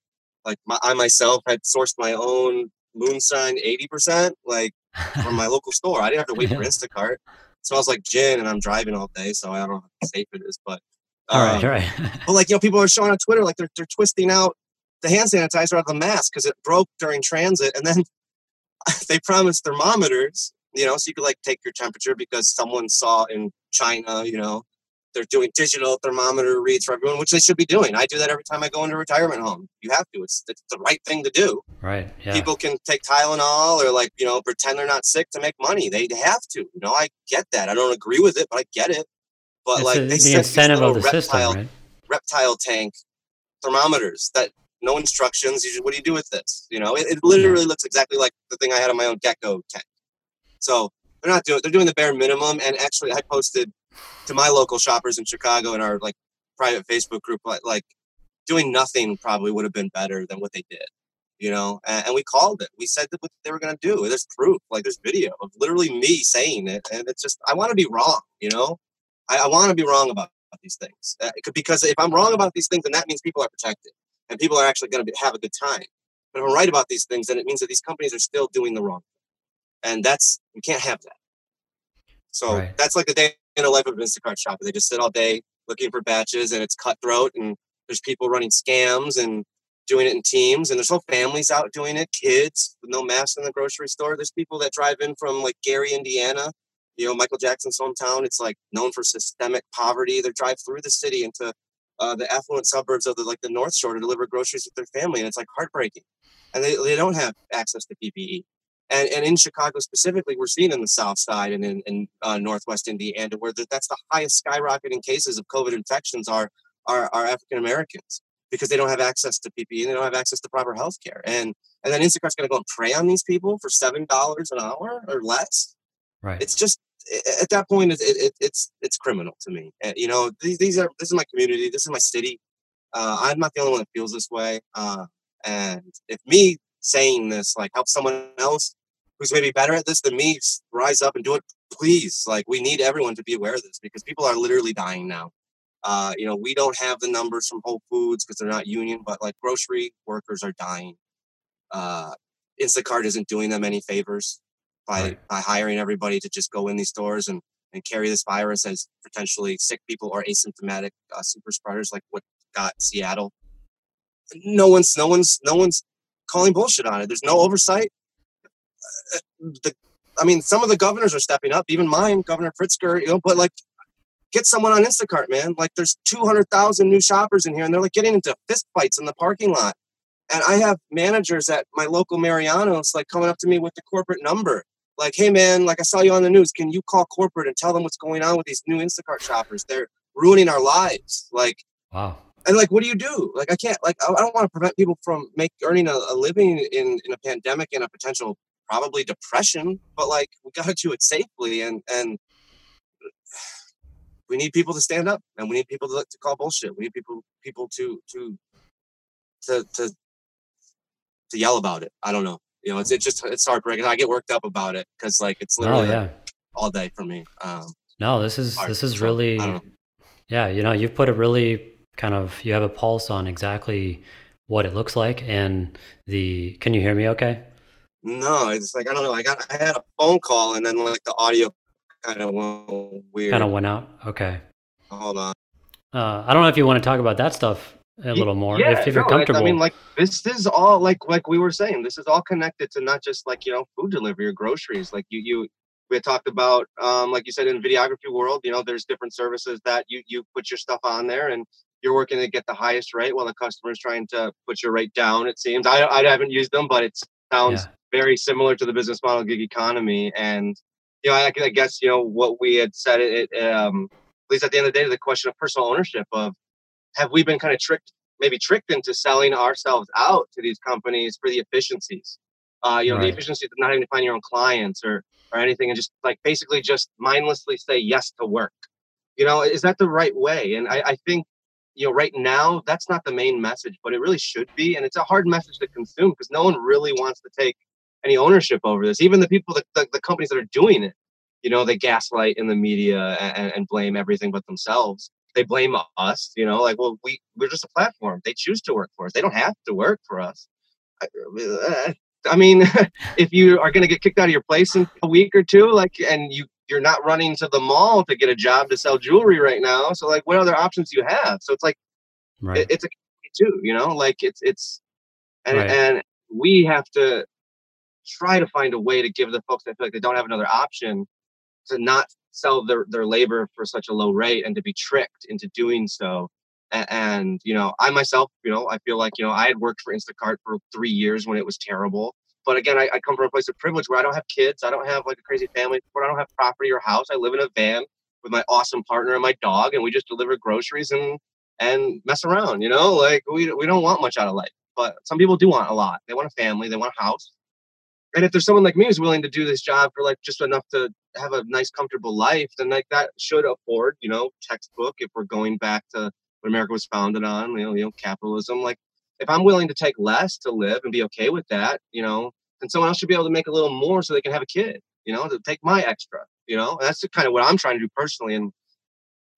Like my, I myself had sourced my own moonshine 80%, like from my local store. I didn't have to wait for *laughs* Instacart. It smells like gin and I'm driving all day, so I don't know how safe it is, but all right, um, all right. but like, you know, people are showing on Twitter, like they're, they're twisting out the hand sanitizer out of the mask because it broke during transit. And then *laughs* they promised thermometers you know, so you could like take your temperature because someone saw in China, you know, they're doing digital thermometer reads for everyone, which they should be doing. I do that every time I go into a retirement home. You have to. It's, it's the right thing to do. Right. Yeah. People can take Tylenol or like, you know, pretend they're not sick to make money. They have to. You know, I get that. I don't agree with it, but I get it. But it's like a, they the incentive of the reptile, system, right? reptile tank thermometers that no instructions. You what do you do with this? You know, it, it literally yeah. looks exactly like the thing I had on my own gecko tank. So they're not doing they're doing the bare minimum. And actually, I posted to my local shoppers in Chicago in our like private Facebook group like, like doing nothing probably would have been better than what they did. You know, and, and we called it. We said that what they were going to do. There's proof, like there's video of literally me saying it, and it's just I want to be wrong. You know, I, I want to be wrong about these things uh, because if I'm wrong about these things, then that means people are protected and people are actually going to have a good time. But if I'm right about these things, then it means that these companies are still doing the wrong thing, and that's you can't have that. So right. that's like the day in the life of an Instacart shopper. They just sit all day looking for batches, and it's cutthroat, and there's people running scams, and doing it in teams, and there's whole families out doing it, kids with no masks in the grocery store. There's people that drive in from like Gary, Indiana, you know, Michael Jackson's hometown. It's like known for systemic poverty. They drive through the city into uh, the affluent suburbs of the like the North Shore to deliver groceries with their family, and it's like heartbreaking. And they, they don't have access to PPE. And, and in Chicago specifically, we're seeing in the South Side and in, in uh, Northwest Indiana, where the, that's the highest skyrocketing cases of COVID infections are are, are African Americans because they don't have access to PPE and they don't have access to proper health care. And and then Instacart's going to go and prey on these people for seven dollars an hour or less. Right. It's just at that point, it, it, it's it's criminal to me. You know, these, these, are this is my community, this is my city. Uh, I'm not the only one that feels this way. Uh, and if me saying this like helps someone else who's maybe better at this than me rise up and do it, please. Like we need everyone to be aware of this because people are literally dying now. Uh, you know, we don't have the numbers from Whole Foods because they're not union, but like grocery workers are dying. Uh, Instacart isn't doing them any favors by right. by hiring everybody to just go in these stores and and carry this virus as potentially sick people or asymptomatic uh, super spreaders like what got Seattle. No one's no one's no one's calling bullshit on it. There's no oversight. Uh, the, I mean, some of the governors are stepping up. Even mine, Governor Pritzker, you know. But like, get someone on Instacart, man. Like, there's 200,000 new shoppers in here, and they're like getting into fist fights in the parking lot. And I have managers at my local Mariano's like coming up to me with the corporate number like, hey man, like I saw you on the news. Can you call corporate and tell them what's going on with these new Instacart shoppers? They're ruining our lives. Like, wow. And like, what do you do? Like, I can't. Like, I don't want to prevent people from make earning a, a living in in a pandemic and a potential probably depression. But like, we got to do it safely, and and we need people to stand up, and we need people to, to call bullshit. We need people people to to to to to yell about it. I don't know you know, it's, it's just it's heartbreaking. I get worked up about it because like it's oh, literally oh, yeah. all day for me. Um, no, this is hard. this is really, yeah. You know, you've put a really kind of you have a pulse on exactly what it looks like and the. Can you hear me? Okay. No, it's like I don't know. I got I had a phone call and then like the audio kind of went weird. Kind of went out. Okay. Hold on. Uh, I don't know if you want to talk about that stuff a little more yeah, if, if no, you're comfortable. I mean, like this is all like like we were saying, this is all connected to not just like you know food delivery or groceries. Like you you we had talked about um like you said in videography world, you know, there's different services that you you put your stuff on there and you're working to get the highest rate while the customer is trying to put your rate down. It seems I I haven't used them, but it sounds yeah. very similar to the business model gig economy. And you know, I, I guess you know what we had said. It, it um at least at the end of the day, the question of personal ownership of have we been kind of tricked, maybe tricked into selling ourselves out to these companies for the efficiencies? Uh, you know, right. the efficiency of not having to find your own clients or or anything, and just like basically just mindlessly say yes to work. You know, is that the right way? And I, I think you know right now that's not the main message, but it really should be. And it's a hard message to consume because no one really wants to take any ownership over this. Even the people, that, the, the companies that are doing it, you know, they gaslight in the media and, and blame everything but themselves they blame us, you know, like, well, we, we're just a platform. They choose to work for us. They don't have to work for us. I, uh, I mean, *laughs* if you are going to get kicked out of your place in a week or two, like, and you, you're not running to the mall to get a job to sell jewelry right now. So like, what other options do you have? So it's like, right. it, it's a too, you know, like it's, it's, and, right. and we have to try to find a way to give the folks that feel like they don't have another option to not sell their, their labor for such a low rate and to be tricked into doing so. And, you know, I myself, you know, I feel like, you know, I had worked for Instacart for three years when it was terrible. But again, I, I come from a place of privilege where I don't have kids. I don't have like a crazy family support. I don't have property or house. I live in a van with my awesome partner and my dog, and we just deliver groceries and and mess around. You know, like we we don't want much out of life, but some people do want a lot. They want a family. They want a house. And if there's someone like me who's willing to do this job for like just enough to have a nice, comfortable life, then like that should afford, you know, textbook if we're going back to what America was founded on, you know, you know, capitalism. Like if I'm willing to take less to live and be okay with that, you know, then someone else should be able to make a little more so they can have a kid, you know, to take my extra, you know. And that's the kind of what I'm trying to do personally. And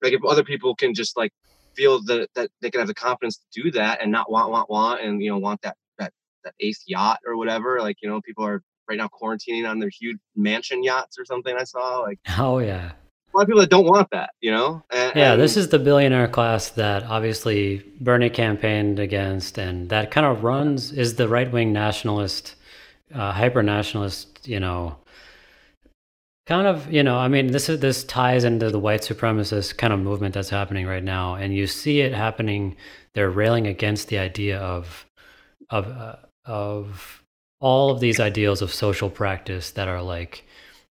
like if other people can just like feel that that they can have the confidence to do that and not want, want, want, and you know, want that that that eighth yacht or whatever. Like, you know, people are right now quarantining on their huge mansion yachts or something. I saw like oh yeah, a lot of people that don't want that, you know. And, yeah, this is the billionaire class that obviously Bernie campaigned against, and that kind of runs is the right wing nationalist, uh, hyper nationalist, you know. Kind of, you know, I mean, this is this ties into the white supremacist kind of movement that's happening right now, and you see it happening. They're railing against the idea of, of, uh, of all of these ideals of social practice that are like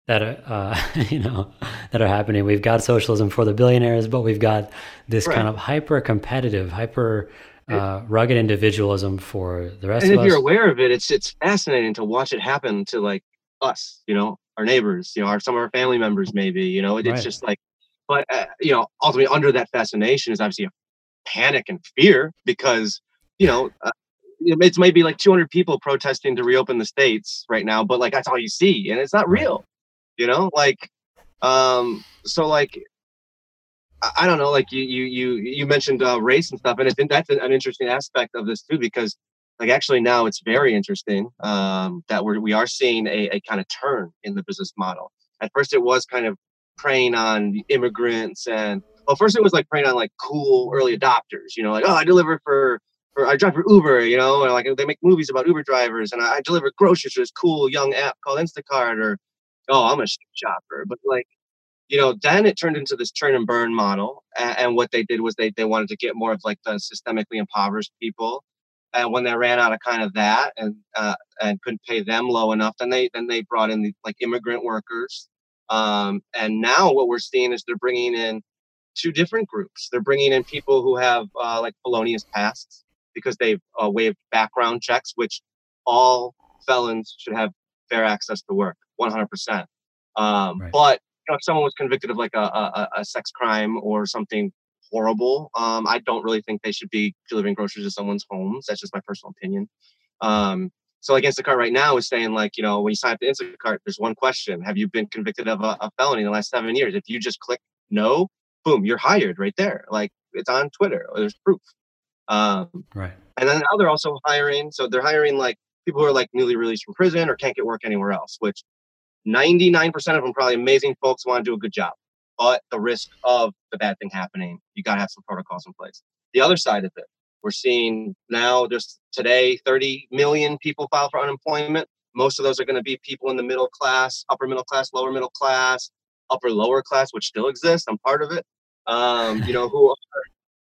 that are uh, *laughs* you know that are happening. We've got socialism for the billionaires, but we've got this right. kind of hyper competitive, hyper uh, rugged individualism for the rest and of us. And if you're aware of it, it's it's fascinating to watch it happen to like us, you know, our neighbors, you know, our some of our family members, maybe, you know, it, right. it's just like, but uh, you know, ultimately under that fascination is obviously a panic and fear because you know. It's maybe like 200 people protesting to reopen the states right now, but like that's all you see, and it's not real you know? Like um so like I, I don't know like you you you you mentioned uh, race and stuff and i think that's an interesting aspect of this too because like actually now it's very interesting um that we're we are seeing a, a kind of turn in the business model. At first it was kind of preying on immigrants and well first it was like preying on like cool early adopters you know like oh i deliver for for I drive for Uber, you know, and like they make movies about Uber drivers, and I, I deliver groceries to this cool young app called Instacart, or oh, I'm a shopper. But like, you know, then it turned into this turn and burn model. And, and, what they did was they, they wanted to get more of like the systemically impoverished people. And when they ran out of kind of that and uh, and couldn't pay them low enough, then they then they brought in the, like immigrant workers. Um, and now what we're seeing is they're bringing in two different groups. They're bringing in people who have uh, like felonious pasts because they've uh, waived background checks, which all felons should have fair access to work. 100%. Um, right. But you know, if someone was convicted of like a, a, a sex crime or something horrible, um, I don't really think they should be delivering groceries to someone's homes. That's just my personal opinion. Um, so like Instacart right now is saying like, you know, when you sign up to Instacart, there's one question. Have you been convicted of a, a felony in the last seven years? If you just click no, boom, you're hired right there. Like it's on Twitter. There's proof. Um, right. And then now they're also hiring. So they're hiring like people who are like newly released from prison or can't get work anywhere else, which 99% of them probably amazing folks want to do a good job. But the risk of the bad thing happening, you got to have some protocols in place. The other side of it, we're seeing now just today 30 million people file for unemployment. Most of those are going to be people in the middle class, upper middle class, lower middle class, upper lower class, which still exists. I'm part of it. Um, you know, who are,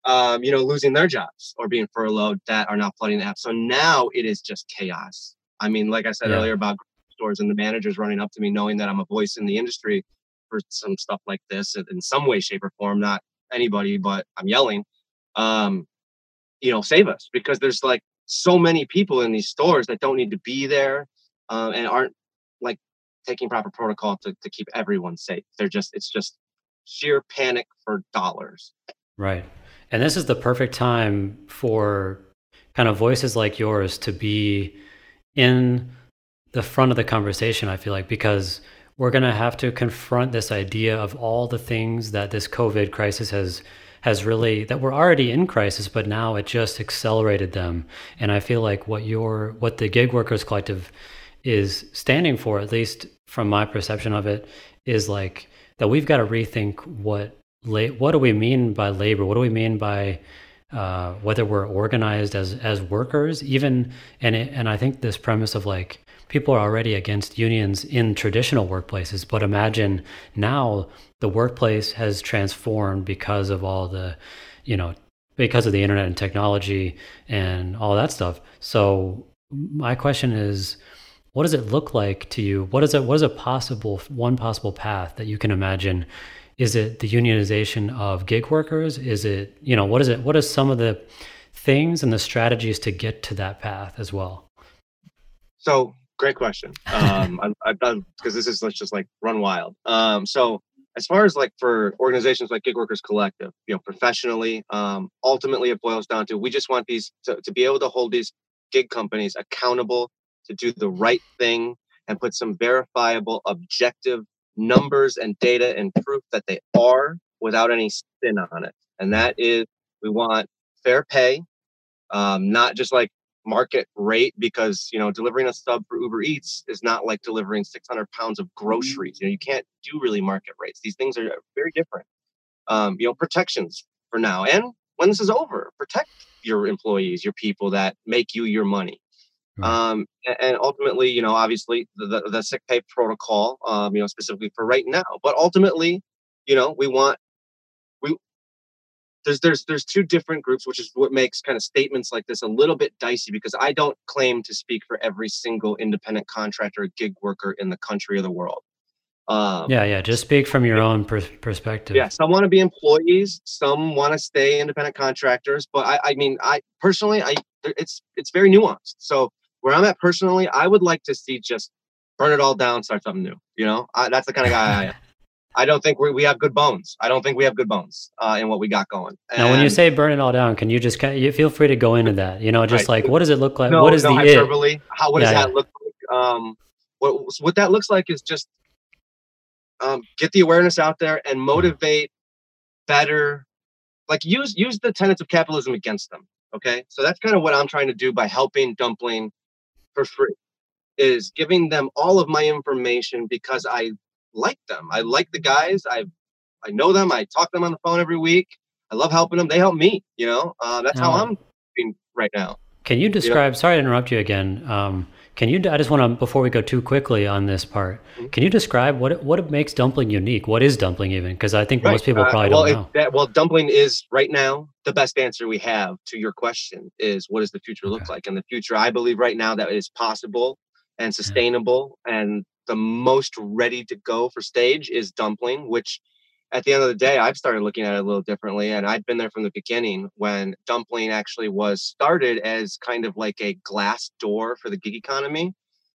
um, you know, losing their jobs or being furloughed that are not flooding the app. So now it is just chaos. I mean, like I said yeah. earlier about stores and the managers running up to me knowing that I'm a voice in the industry for some stuff like this in some way, shape, or form. Not anybody, but I'm yelling, um, you know, save us because there's like so many people in these stores that don't need to be there uh, and aren't like taking proper protocol to, to keep everyone safe. They're just, it's just sheer panic for dollars. Right. And this is the perfect time for kind of voices like yours to be in the front of the conversation, I feel like, because we're going to have to confront this idea of all the things that this COVID crisis has has really that we're already in crisis, but now it just accelerated them. And I feel like what your what the gig workers collective is standing for, at least from my perception of it, is like that we've got to rethink what what do we mean by labor? What do we mean by uh, whether we're organized as as workers, even and it, and I think this premise of like people are already against unions in traditional workplaces, but imagine now the workplace has transformed because of all the, you know, because of the internet and technology and all that stuff. So my question is, what does it look like to you? What is it? What is a possible one possible path that you can imagine? Is it the unionization of gig workers? Is it you know what is it? What are some of the things and the strategies to get to that path as well? So great question. Um, *laughs* I've, I've done because this is let's just like run wild. Um, so as far as like for organizations like Gig Workers Collective, you know, professionally, um, ultimately it boils down to we just want these to, to be able to hold these gig companies accountable to do the right thing and put some verifiable, objective numbers and data and proof that they are without any spin on it. And that is we want fair pay, um, not just like market rate because you know delivering a sub for Uber Eats is not like delivering 600 pounds of groceries. You know, you can't do really market rates. These things are very different. Um, you know, protections for now and when this is over, protect your employees, your people that make you your money. Right. Um, and ultimately, you know, obviously the, the, sick pay protocol, um, you know, specifically for right now. But ultimately, you know, we want we there's there's there's two different groups, which is what makes kind of statements like this a little bit dicey because I don't claim to speak for every single independent contractor, gig worker in the country or the world. Um, yeah, yeah. Just speak from your own per- perspective. Yeah, some want to be employees, some want to stay independent contractors. But I, I mean, I personally, I it's it's very nuanced. So where I'm at personally, I would like to see just burn it all down, start something new. You know, I, that's the kind of guy I am. *laughs* I don't think we, we have good bones. I don't think we have good bones uh, in what we got going. And now, when you say burn it all down, can you just of, you feel free to go into that? You know, just right. like what does it look like? No, what is no the hyperbole? It? How what does yeah, that look like? Um, what what that looks like is just um, get the awareness out there and motivate better like use use the tenets of capitalism against them okay so that's kind of what i'm trying to do by helping dumpling for free is giving them all of my information because i like them. I like the guys i i know them i talk to them on the phone every week i love helping them they help me you know? Uh, that's how i'm being right now. Can you describe you know? sorry to interrupt you again um, can you? I just want to before we go too quickly on this part. Mm-hmm. Can you describe what what makes dumpling unique? What is dumpling even? Because I think right. most people uh, probably well, don't know. That, well, dumpling is right now the best answer we have to your question is what does the future okay. look like? And the future, I believe, right now that is possible and sustainable, yeah. and the most ready to go for stage is dumpling, which at the end of the day, I've started looking at it a little differently. And I've been there from the beginning when Dumpling actually was started as kind of like a glass door for the gig economy.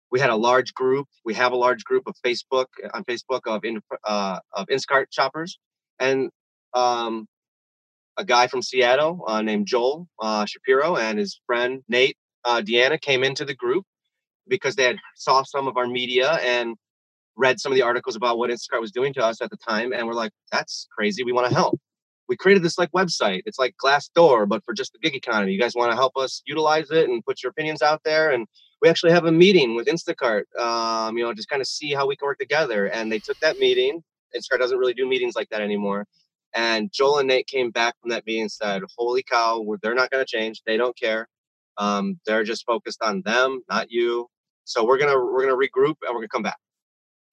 We had a large group. We have a large group of Facebook on Facebook of in, uh, of Instacart shoppers, and um, a guy from Seattle uh, named Joel uh, Shapiro and his friend Nate uh, Deanna came into the group because they had saw some of our media and read some of the articles about what Instacart was doing to us at the time, and we're like, that's crazy. We want to help. We created this like website. It's like Glassdoor, but for just the gig economy. You guys want to help us utilize it and put your opinions out there? And we actually have a meeting with Instacart, um, you know, just kind of see how we can work together. And they took that meeting. Instacart doesn't really do meetings like that anymore. And Joel and Nate came back from that meeting and said, "Holy cow, they're not going to change. They don't care. Um, they're just focused on them, not you. So we're gonna we're gonna regroup and we're gonna come back."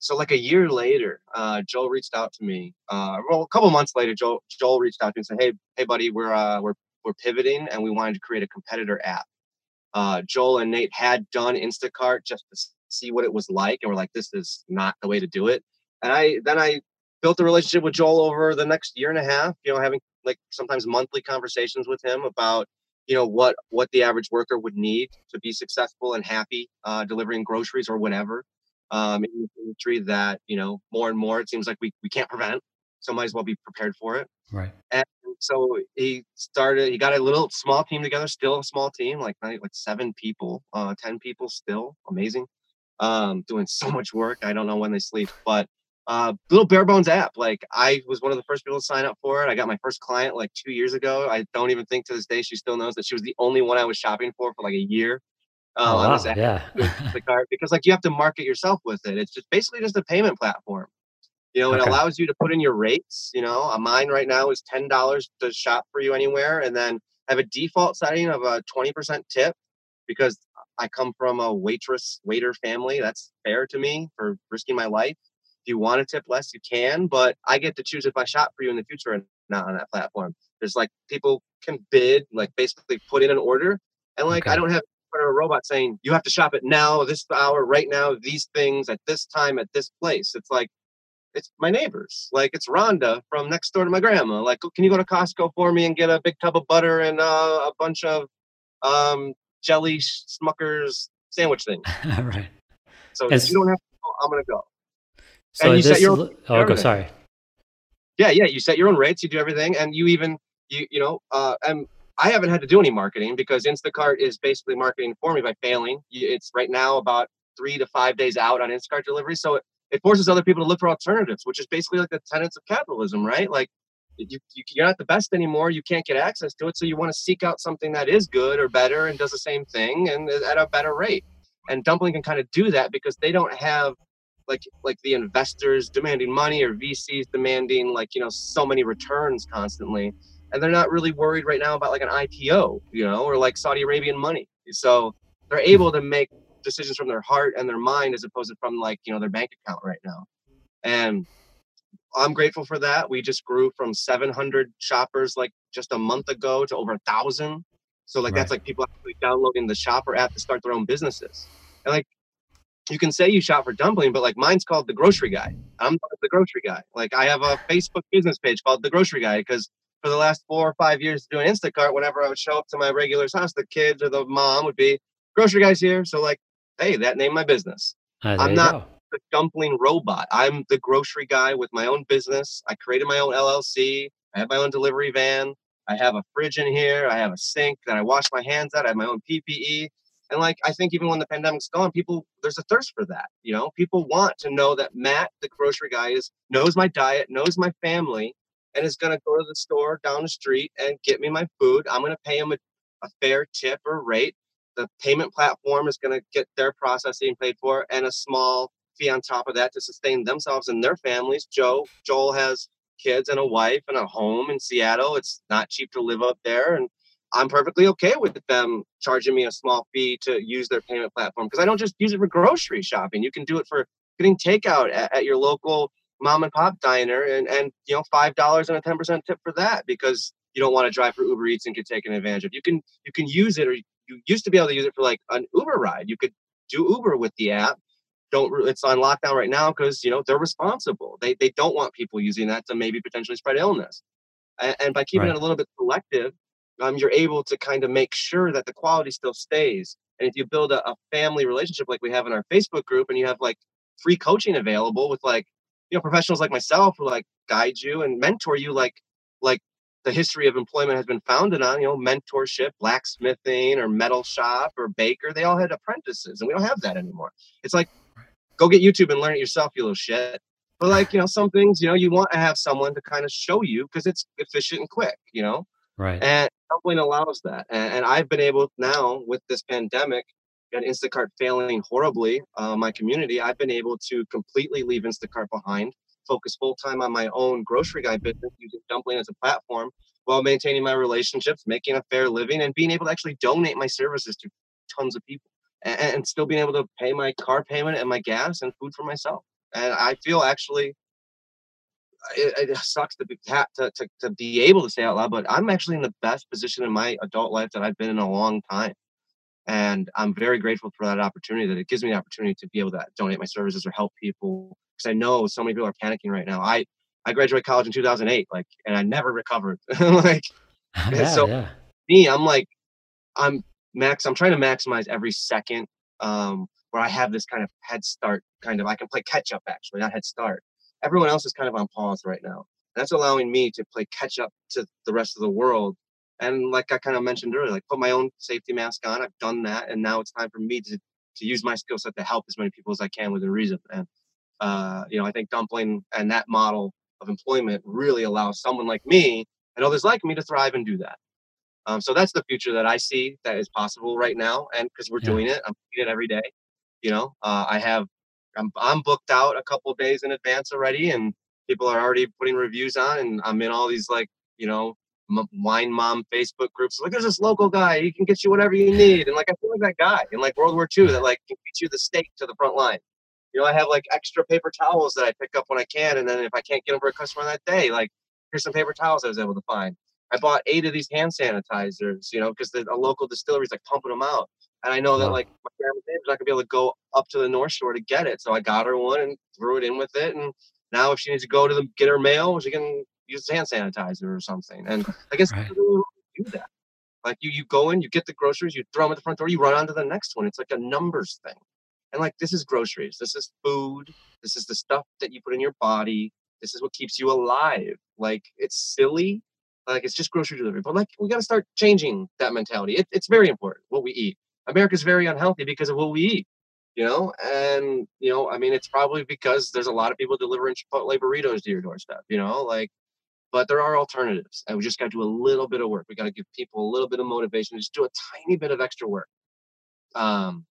So like a year later, uh, Joel reached out to me. Uh, well, a couple months later, Joel Joel reached out to me and said, "Hey, hey, buddy, we're uh, we're we're pivoting and we wanted to create a competitor app." Uh, Joel and Nate had done Instacart just to see what it was like, and we're like, "This is not the way to do it." And I then I built a relationship with Joel over the next year and a half. You know, having like sometimes monthly conversations with him about you know what what the average worker would need to be successful and happy uh, delivering groceries or whatever um, in the industry that you know more and more it seems like we, we can't prevent so might as well be prepared for it. Right. And so he started he got a little small team together still a small team like like seven people uh 10 people still amazing um doing *laughs* so much work i don't know when they sleep but uh little bare bones app like i was one of the first people to sign up for it i got my first client like two years ago i don't even think to this day she still knows that she was the only one i was shopping for for like a year uh, oh, wow. yeah. the card *laughs* because like you have to market yourself with it. It's just basically just a payment platform. You know, okay. it allows you to put in your rates. You know, uh, mine right now is ten dollars to shop for you anywhere, and then have a default setting of a twenty percent tip because I come from a waitress waiter family. That's fair to me for risking my life. If you want to tip less, you can, but I get to choose if I shop for you in the future and not on that platform. There's like people can bid, like basically put in an order, and like okay. I don't have front of a robot saying you have to shop it now, this hour, right now, these things at this time at this place. It's like it's my neighbors. Like it's Rhonda from next door to my grandma. Like, can you go to Costco for me and get a big tub of butter and uh, a bunch of um, jelly Smuckers sandwich thing? *laughs* right. So As, you don't have to go, I'm gonna go. So and you set your own, oh, go, sorry. Yeah, yeah. You set your own rates. You do everything, and you even you you know uh, and I haven't had to do any marketing because Instacart is basically marketing for me by failing. It's right now about three to five days out on Instacart delivery. So it, it forces other people to look for alternatives, which is basically like the tenets of capitalism, right? Like you, you are not the best anymore. You can't get access to it, so you want to seek out something that is good or better and does the same thing and uh, at a better rate. And Dumpling can kind of do that because they don't have like like the investors demanding money or VCs demanding like you know so many returns constantly, and they're not really worried right now about like an IPO, you know, or like Saudi Arabian money. So they're able to make decisions from their heart and their mind as opposed to from like you know their bank account right now, and I'm grateful for that. We just grew from 700 shoppers like just a month ago to over a thousand. So like right. that's like people actually downloading the shopper app to start their own businesses. And like you can say you shop for dumpling, but like mine's called the grocery guy. I'm the grocery guy. Like I have a Facebook business page called the grocery guy because for the last four or five years doing Instacart, whenever I would show up to my regular's house, the kids or the mom would be grocery guys here. So like, hey, that named my business. Uh, I'm not go. the dumpling robot. I'm the grocery guy with my own business. I created my own LLC. I have my own delivery van. I have a fridge in here. I have a sink that I wash my hands at. I have my own PPE. And like I think even when the pandemic's gone, people there's a thirst for that. You know, people want to know that Matt, the grocery guy, is knows my diet, knows my family, and is gonna go to the store down the street and get me my food. I'm gonna pay him a, a fair tip or rate. The payment platform is gonna get their processing paid for and a small fee on top of that to sustain themselves and their families. Joe, Joel has kids and a wife and a home in Seattle. It's not cheap to live up there. And I'm perfectly okay with them charging me a small fee to use their payment platform because I don't just use it for grocery shopping. You can do it for getting takeout at, at your local mom and pop diner and, and you know five dollars and a 10% tip for that because you don't want to drive for Uber Eats and get taken advantage of. You can you can use it or you used to be able to use it for like an Uber ride. You could do Uber with the app. Don't it's on lockdown right now because you know they're responsible. They they don't want people using that to maybe potentially spread illness. And, and by keeping right. it a little bit selective, um, you're able to kind of make sure that the quality still stays. And if you build a, a family relationship like we have in our Facebook group, and you have like free coaching available with like you know professionals like myself who like guide you and mentor you like like the history of employment has been founded on you know mentorship blacksmithing or metal shop or baker they all had apprentices and we don't have that anymore. It's like go get youtube and learn it yourself you little shit. But like you know some things you know you want to have someone to kind of show you because it's efficient and quick you know? Right. And Dumpling allows that. And, and, I've been able now with this pandemic and Instacart failing horribly, uh, my community, I've been able to completely leave Instacart behind, focus full time on my own grocery guy business using Dumpling as a platform while maintaining my relationships, making a fair living, and being able to actually donate my services to tons of people and, and still being able to pay my car payment and my gas and food for myself. And I feel actually it, it sucks to be to, to, to be able to say out loud, but I'm actually in the best position in my adult life that I've been in a long time. And I'm very grateful for that opportunity that it gives me the opportunity to be able to donate my services or help people because I know so many people are panicking right now. I I graduated college in 2008, like, and I never recovered. *laughs* like, *laughs* yeah, so yeah. me, I'm like, I'm max. I'm trying to maximize every second um, where I have this kind of head start. Kind of, I can play catch up actually, not head start everyone else is kind of on pause right now. That's allowing me to play catch up to the rest of the world. And like I kind of mentioned earlier, like put my own safety mask on. I've done that, and now it's time for me to to use my skill set to help as many people as I can within reason. And uh, you know, I think dumpling and that model of employment really allows someone like me and others like me to thrive and do that. Um, so that's the future that I see that is possible right now, and because we're yeah. doing it, I'm doing it every day. You know, uh, I have I'm I'm booked out a couple days in advance already, and people are already putting reviews on, and I'm in all these like you know m- wine mom Facebook groups. Like there's this local guy, he can get you whatever you need, and like I feel like that guy in like World War II that like can get you the steak to the front line. You know, I have like extra paper towels that I pick up when I can, and then if I can't get them for a customer that day, like here's some paper towels I was able to find. I bought eight of these hand sanitizers, you know, because a local distillery is like pumping them out. And I know that like my grandma's not gonna be able to go up to the North Shore to get it, so I got her one and threw it in with it. And now if she needs to go to the, get her mail, she can use hand sanitizer or something. And I guess right. do that. Like you, you go in, you get the groceries, you throw them at the front door, you run on to the next one. It's like a numbers thing. And like this is groceries, this is food, this is the stuff that you put in your body. This is what keeps you alive. Like it's silly, like it's just grocery delivery. But like we got to start changing that mentality. It, it's very important what we eat. America's very unhealthy because of what we eat, you know? And, you know, I mean, it's probably because there's a lot of people delivering Chipotle burritos to your doorstep, you know? Like, but there are alternatives, and we just got to do a little bit of work. We got to give people a little bit of motivation, just do a tiny bit of extra work. Um,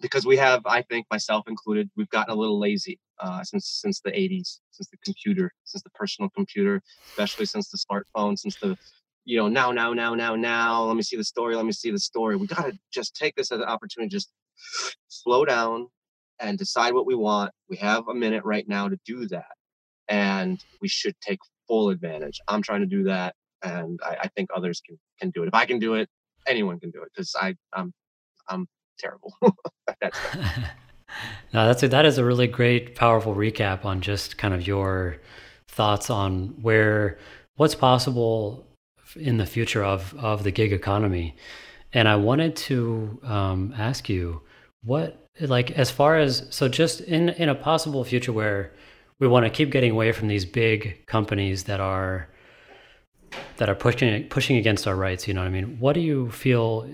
because we have, I think, myself included, we've gotten a little lazy uh, since since the 80s, since the computer, since the personal computer, especially since the smartphone, since the you know now now now now now. Let me see the story. Let me see the story. We got to just take this as an opportunity, just slow down and decide what we want. We have a minute right now to do that, and we should take full advantage. I'm trying to do that, and I, I think others can can do it. If I can do it, anyone can do it because I I'm I'm terrible. *laughs* that's *laughs* no, that's a, that is a really great, powerful recap on just kind of your thoughts on where what's possible in the future of of the gig economy. And I wanted to um, ask you what like as far as so just in in a possible future where we want to keep getting away from these big companies that are that are pushing pushing against our rights you know what i mean? What do you feel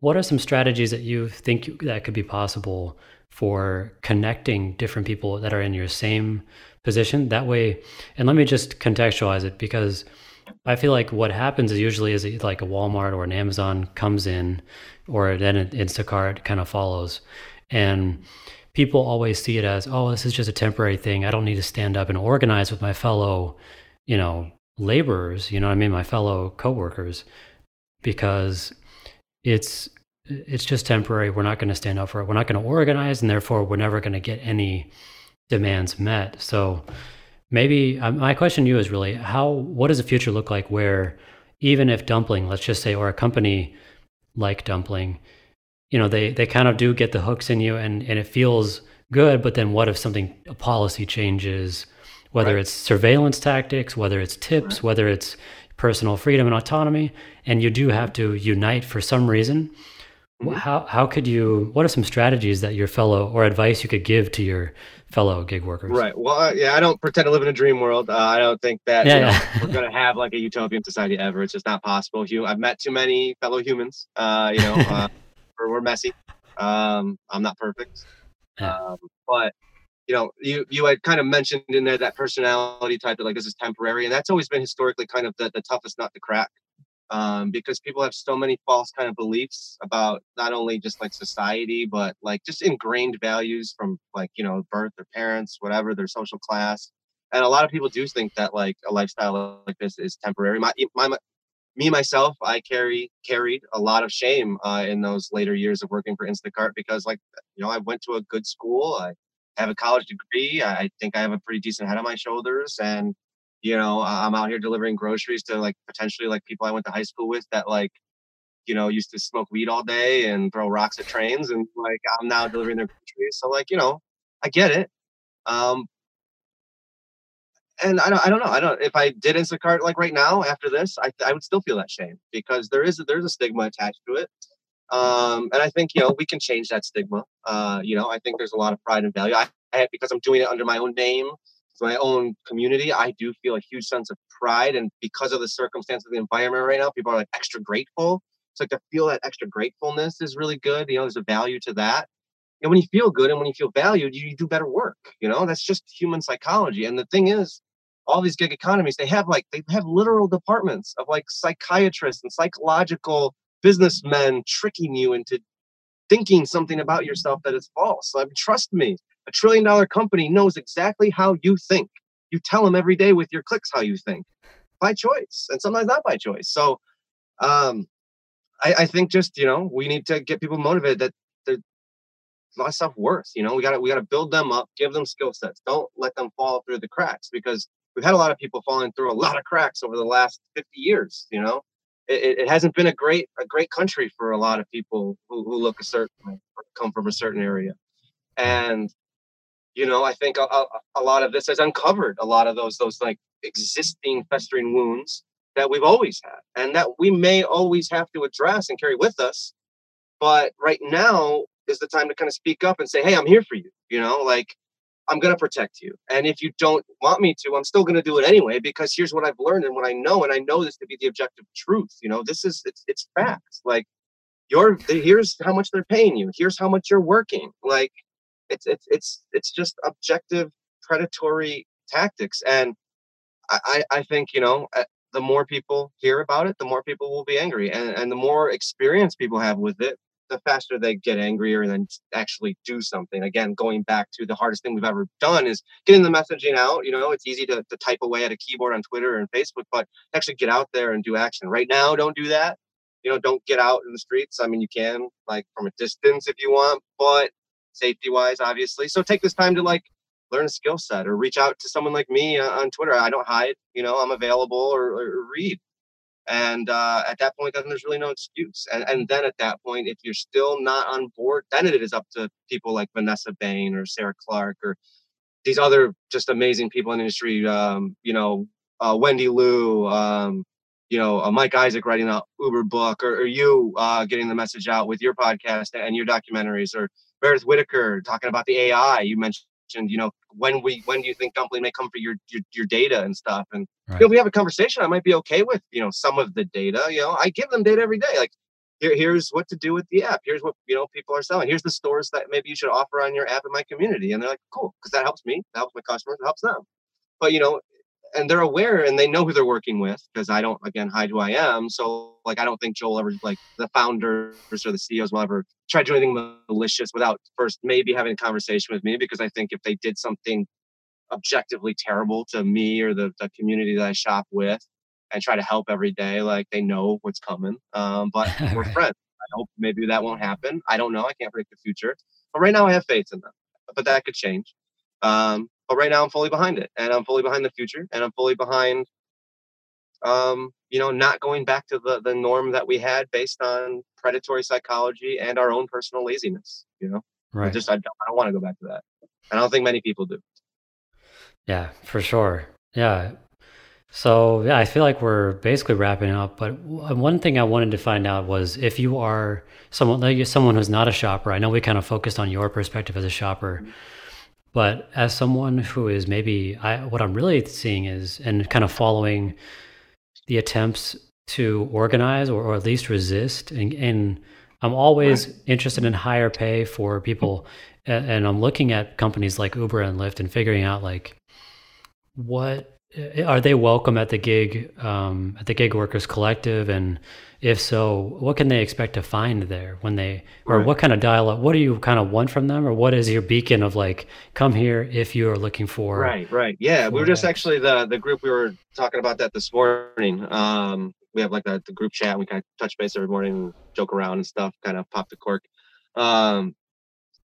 what are some strategies that you think that could be possible for connecting different people that are in your same position? That way and let me just contextualize it because i feel like what happens is usually is like a walmart or an amazon comes in or then an instacart kind of follows. And people always see it as oh this is just a temporary thing i don't need to stand up and organize with my fellow you know laborers you know i mean my fellow coworkers because it's it's just temporary. We're not going to stand up for it. We're not going to organize, and therefore we're never going to get any demands met. So maybe um, my question to you is really how what does the future look like where even if dumpling let's just say or a company like dumpling you know they they kind of do get the hooks in you and and it feels good but then what if something a policy changes whether right. it's surveillance tactics whether it's tips right. whether it's personal freedom and autonomy and you do have to unite for some reason Mm-hmm. How how could you? What are some strategies that your fellow or advice you could give to your fellow gig workers? Right. Well, uh, yeah, I don't pretend to live in a dream world. Uh, I don't think that yeah, you know, yeah. we're going *laughs* to have like a utopian society ever. It's just not possible. I've met too many fellow humans. Uh, you know, *laughs* we're, we're, messy. Um, I'm not perfect. Um, but you know, you you had kind of mentioned in there that personality type that like this is temporary, and that's always been historically kind of the, the toughest nut to crack um, because people have so many false kind of beliefs about not only just like society, but like just ingrained values from like, you know, birth, their parents, whatever, their social class. And a lot of people do think that like a lifestyle like this is temporary. My, my, me myself, I carry carried a lot of shame uh, in those later years of working for Instacart because, like, you know, I went to a good school. I have a college degree. I think I have a pretty decent head on my shoulders, and you know i'm out here delivering groceries to like potentially like people i went to high school with that like you know used to smoke weed all day and throw rocks at trains and like i'm now delivering their groceries so like you know i get it um and I don't, I don't know. I don't. If I did Instacart like right now after this, I, I would still feel that shame because there is a, there's a stigma attached to it. Um, and I think you know we can change that stigma. Uh, you know, I think there's a lot of pride and value. I, I because I'm doing it under my own name my own community, I do feel a huge sense of pride. And because of the circumstance of the environment right now, people are like extra grateful. It's like to feel that extra gratefulness is really good. You know, there's a value to that. And when you feel good and when you feel valued, you, you do better work. You know, that's just human psychology. And the thing is, all these gig economies, they have like they have literal departments of like psychiatrists and psychological businessmen tricking you into thinking something about yourself that is false. I mean, trust me, a trillion dollar company knows exactly how you think. You tell them every day with your clicks how you think by choice and sometimes not by choice. So um, I, I think just, you know, we need to get people motivated that there's a lot of self worth. You know, we gotta we gotta build them up, give them skill sets. Don't let them fall through the cracks because we've had a lot of people falling through a lot of cracks over the last 50 years, you know. It, it hasn't been a great a great country for a lot of people who, who look a certain come from a certain area. And you know, I think a, a, lot of this has uncovered a lot of those those like existing festering wounds that we've always had and that we may always have to address and carry with us. But right now is the time to kind of speak up and say, "Hey, I'm here for you." You know, like I'm going to protect you. And if you don't want me to, I'm still going to do it anyway because here's what I've learned and what I know and I know this to be the objective truth. You know, this is it's it's facts. Like your here's how much they're paying you. Here's how much you're working. Like it's it's it's it's just objective predatory tactics and I, I think you know uh, the more people hear about it, the more people will be angry, and and the more experience people have with it, the faster they get angrier and then actually do something. Again, going back to the hardest thing we've ever done is getting the messaging out. You know, it's easy to, to type away at a keyboard on Twitter and Facebook, but actually get out there and do action. Right now, don't do that. You know, don't get out in the streets. I mean, you can like from a distance if you want, but safety wise, obviously. So take this time to like learn a skill set or reach out to someone like me uh, on Twitter. I don't hide, you know, I'm available or, or read. And uh, at that point, then there's really no excuse. And, and then at that point, if you're still not on board, then it is up to people like Vanessa Bain or Sarah Clark or these other just amazing people in the industry. Um, you know, uh, Wendy Liu, um, you know, uh, Mike Isaac writing an Uber book, or, or you uh, getting the message out with your podcast and your documentaries, or Meredith Whittaker talking about the AI. You mentioned mentioned, you know, when we when do you think Dumpling may come for your your, your data and stuff? And right. you know, we have a conversation. I might be okay with you know some of the data. You know, I give them data every day. Like here, here's what to do with the app. Here's what you know people are selling. Here's the stores that maybe you should offer on your app in my community. And they're like, cool, because that helps me. That helps my customers. It helps them. But you know, and they're aware and they know who they're working with because I don't again hide who I am. So like I don't think Joel ever like the founders or the CEOs will ever try to do anything malicious without first maybe having a conversation with me because I think if they did something objectively terrible to me or the, the community that I shop with and try to help every day, like they know what's coming. Um, but *laughs* we're friends. I hope maybe that won't happen. I don't know. I can't predict the future. But right now I have faith in them. But that could change. Um, but right now I'm fully behind it, and I'm fully behind the future, and I'm fully behind, um, you know, not going back to the the norm that we had based on predatory psychology and our own personal laziness. You know, right? I just I don't, I don't want to go back to that. I don't think many people do. Yeah, for sure. Yeah. So yeah, I feel like we're basically wrapping up. But one thing I wanted to find out was if you are someone like someone who's not a shopper. I know we kind of focused on your perspective as a shopper. Mm-hmm but as someone who is maybe, I, what I'm really seeing is, and kind of following the attempts to organize or, or at least resist, and, and I'm always right. interested in higher pay for people, and, and I'm looking at companies like Uber and Lyft and figuring out like what are they welcome at the gig um, at the gig workers collective? And if so what can they expect to find there when they or right. what kind of dialogue what do you kind of want from them? Or what is your beacon of like come here if you are looking for right right. Yeah we were just actually the the group we were talking about that this morning um we have like a, the group chat we kind of touch base every morning joke around and stuff kind of pop the cork. Um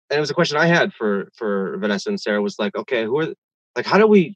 and it was a question i had for for vanessa and sarah was like okay who are like how do we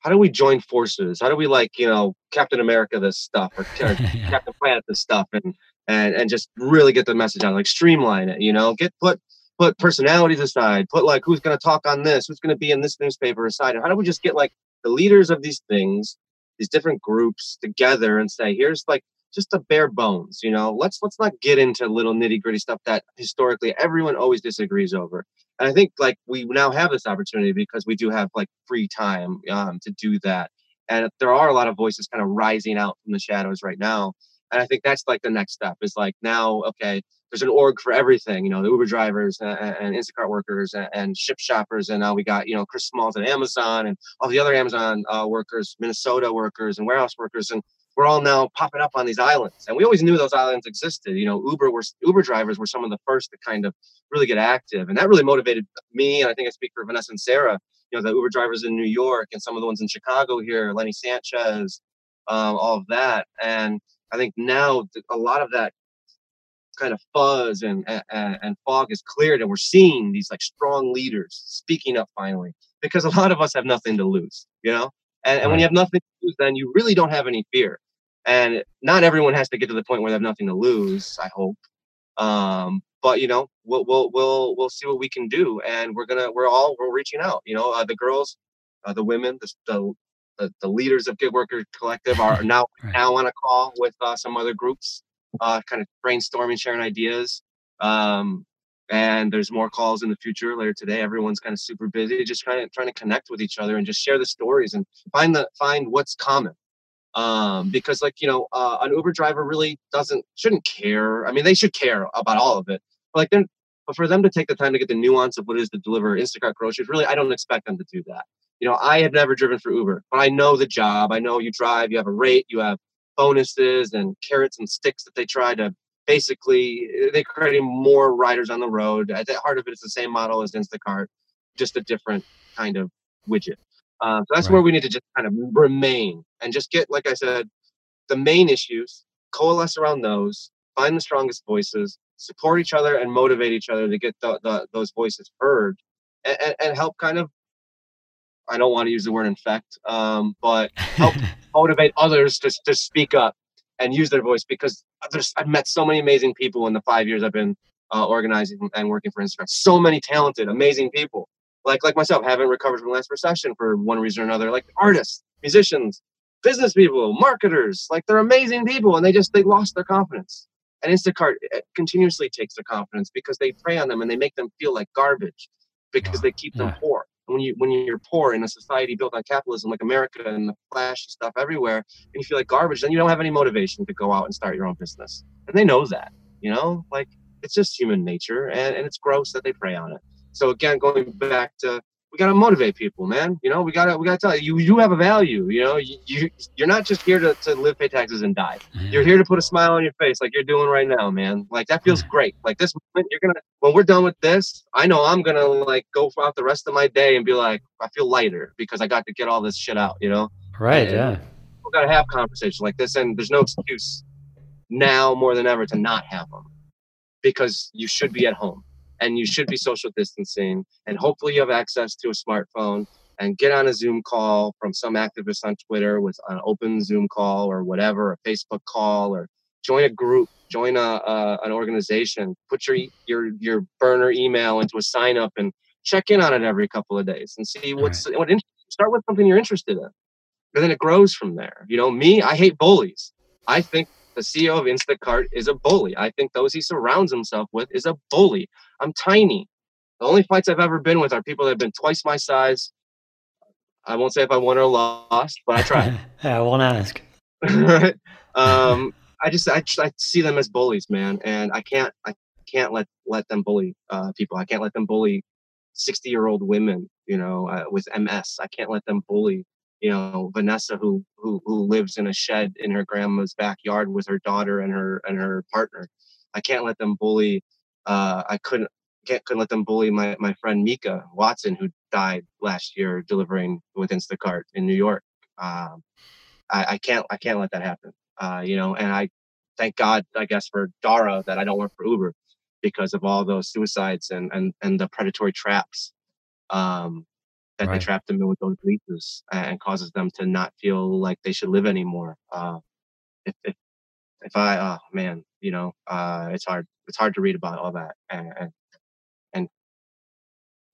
how do we join forces? How do we like, you know, Captain America this stuff or, *laughs* or yeah. Captain Planet this stuff and and and just really get the message out, like streamline it, you know, get put put personalities aside, put like who's gonna talk on this, who's gonna be in this newspaper aside. And how do we just get like the leaders of these things, these different groups together and say, here's like just the bare bones, you know, let's let's not get into little nitty gritty stuff that historically everyone always disagrees over and I think like we now have this opportunity because we do have like free time um, to do that. And there are a lot of voices kind of rising out from the shadows right now. And I think that's like the next step is like now, okay, there's an org for everything, you know, the Uber drivers and, and Instacart workers and, and, Shipt shoppers. And now we got, you know, Chris Smalls at Amazon and all the other Amazon uh, workers, Minnesota workers and warehouse workers. And we're all now popping up on these islands. And we always knew those islands existed. You know, Uber were Uber drivers were some of the first to kind of really get active. And that really motivated me. And I think I speak for Vanessa and Sarah, you know, the Uber drivers in New York and some of the ones in Chicago here, Lenny Sanchez, um, all of that. And I think now a lot of that kind of fuzz and, and, and fog is cleared and we're seeing these like strong leaders speaking up finally because a lot of us have nothing to lose, you know? And, and when you have nothing to lose, then you really don't have any fear and not everyone has to get to the point where they have nothing to lose. I hope, um, but you know, we'll we'll we'll we'll see what we can do, and we're gonna we're all we're reaching out. You know, uh, the girls, uh, the women, the, the the, the leaders of Gig Worker Collective are now *laughs* right. now on a call with uh, some other groups, uh, kind of brainstorming, sharing ideas. Um, and there's more calls in the future later today. Everyone's kind of super busy, just trying to trying to connect with each other and just share the stories and find the find what's common um, because like you know uh, an Uber driver really doesn't shouldn't care. I mean, they should care about all of it, but like then, but for them to take the time to get the nuance of what it is to deliver Instacart groceries, really, I don't expect them to do that. You know, I have never driven for Uber, but I know the job. I know you drive, you have a rate, you have bonuses and carrots and sticks that they try to basically they're creating more riders on the road. At the heart of it, it's the same model as Instacart, just a different kind of widget. Uh, so that's right. where we need to just kind of remain and just get, like I said, the main issues, coalesce around those, find the strongest voices, support each other, and motivate each other to get the, the, those voices heard, and, and, help kind of. I don't want to use the word infect, um, but help *laughs* motivate others to, to speak up and use their voice because I've met so many amazing people in the five years I've been uh, organizing and working for Instacart. So many talented, amazing people like like myself haven't recovered from the last recession for one reason or another. Like artists, musicians, business people, marketers, like they're amazing people, and they just they lost their confidence. And Instacart eh, continuously takes their confidence because they prey on them and they make them feel like garbage because they keep them poor. And when you when you're poor in a society built on capitalism like America and the flashy stuff everywhere, and you feel like garbage, then you don't have any motivation to go out and start your own business. And they know that, you know, like it's just human nature, and, and it's gross that they prey on it. So again, going back to we gotta motivate people, man. You know, we gotta we gotta tell you you have a value. You know, you, you you're not just here to, to live, pay taxes, and die. Mm-hmm. You're here to put a smile on your face, like you're doing right now, man. Like that feels mm-hmm. great. Like this moment, you're gonna when we're done with this, I know I'm gonna like go out the rest of my day and be like, I feel lighter because I got to get all this shit out. You know, right? And yeah. We gotta have conversations like this, and there's no excuse now more than ever to not have them because you should be at home and you should be social distancing and hopefully you have access to a smartphone and get on a zoom call from some activist on twitter with an open zoom call or whatever a facebook call or join a group join a, an organization put your your your burner email into a sign up and check in on it every couple of days and see what's right. what start with something you're interested in and then it grows from there you know me i hate bullies i think the CEO of Instacart is a bully. I think those he surrounds himself with is a bully. I'm tiny. The only fights I've ever been with are people that have been twice my size. I won't say if I won or lost, but I tried. *laughs* I won't ask. *laughs* um, I just I, I see them as bullies, man, and I can't I can't let let them bully uh, people. I can't let them bully sixty year old women, you know, uh, with MS. I can't let them bully you know Vanessa who who who lives in a shed in her grandma's backyard with her daughter and her and her partner. I can't let them bully. Uh, I couldn't can't couldn't let them bully my my friend Mika Watson who died last year delivering with Instacart in New York. Um, I, I can't I can't let that happen. Uh, you know, and I thank God I guess for Dara that I don't work for Uber because of all those suicides and and and the predatory traps. Um, that right. they trap them in with those leases and causes them to not feel like they should live anymore. Uh, if, if, if I, oh man, you know, uh, it's hard. It's hard to read about all that and and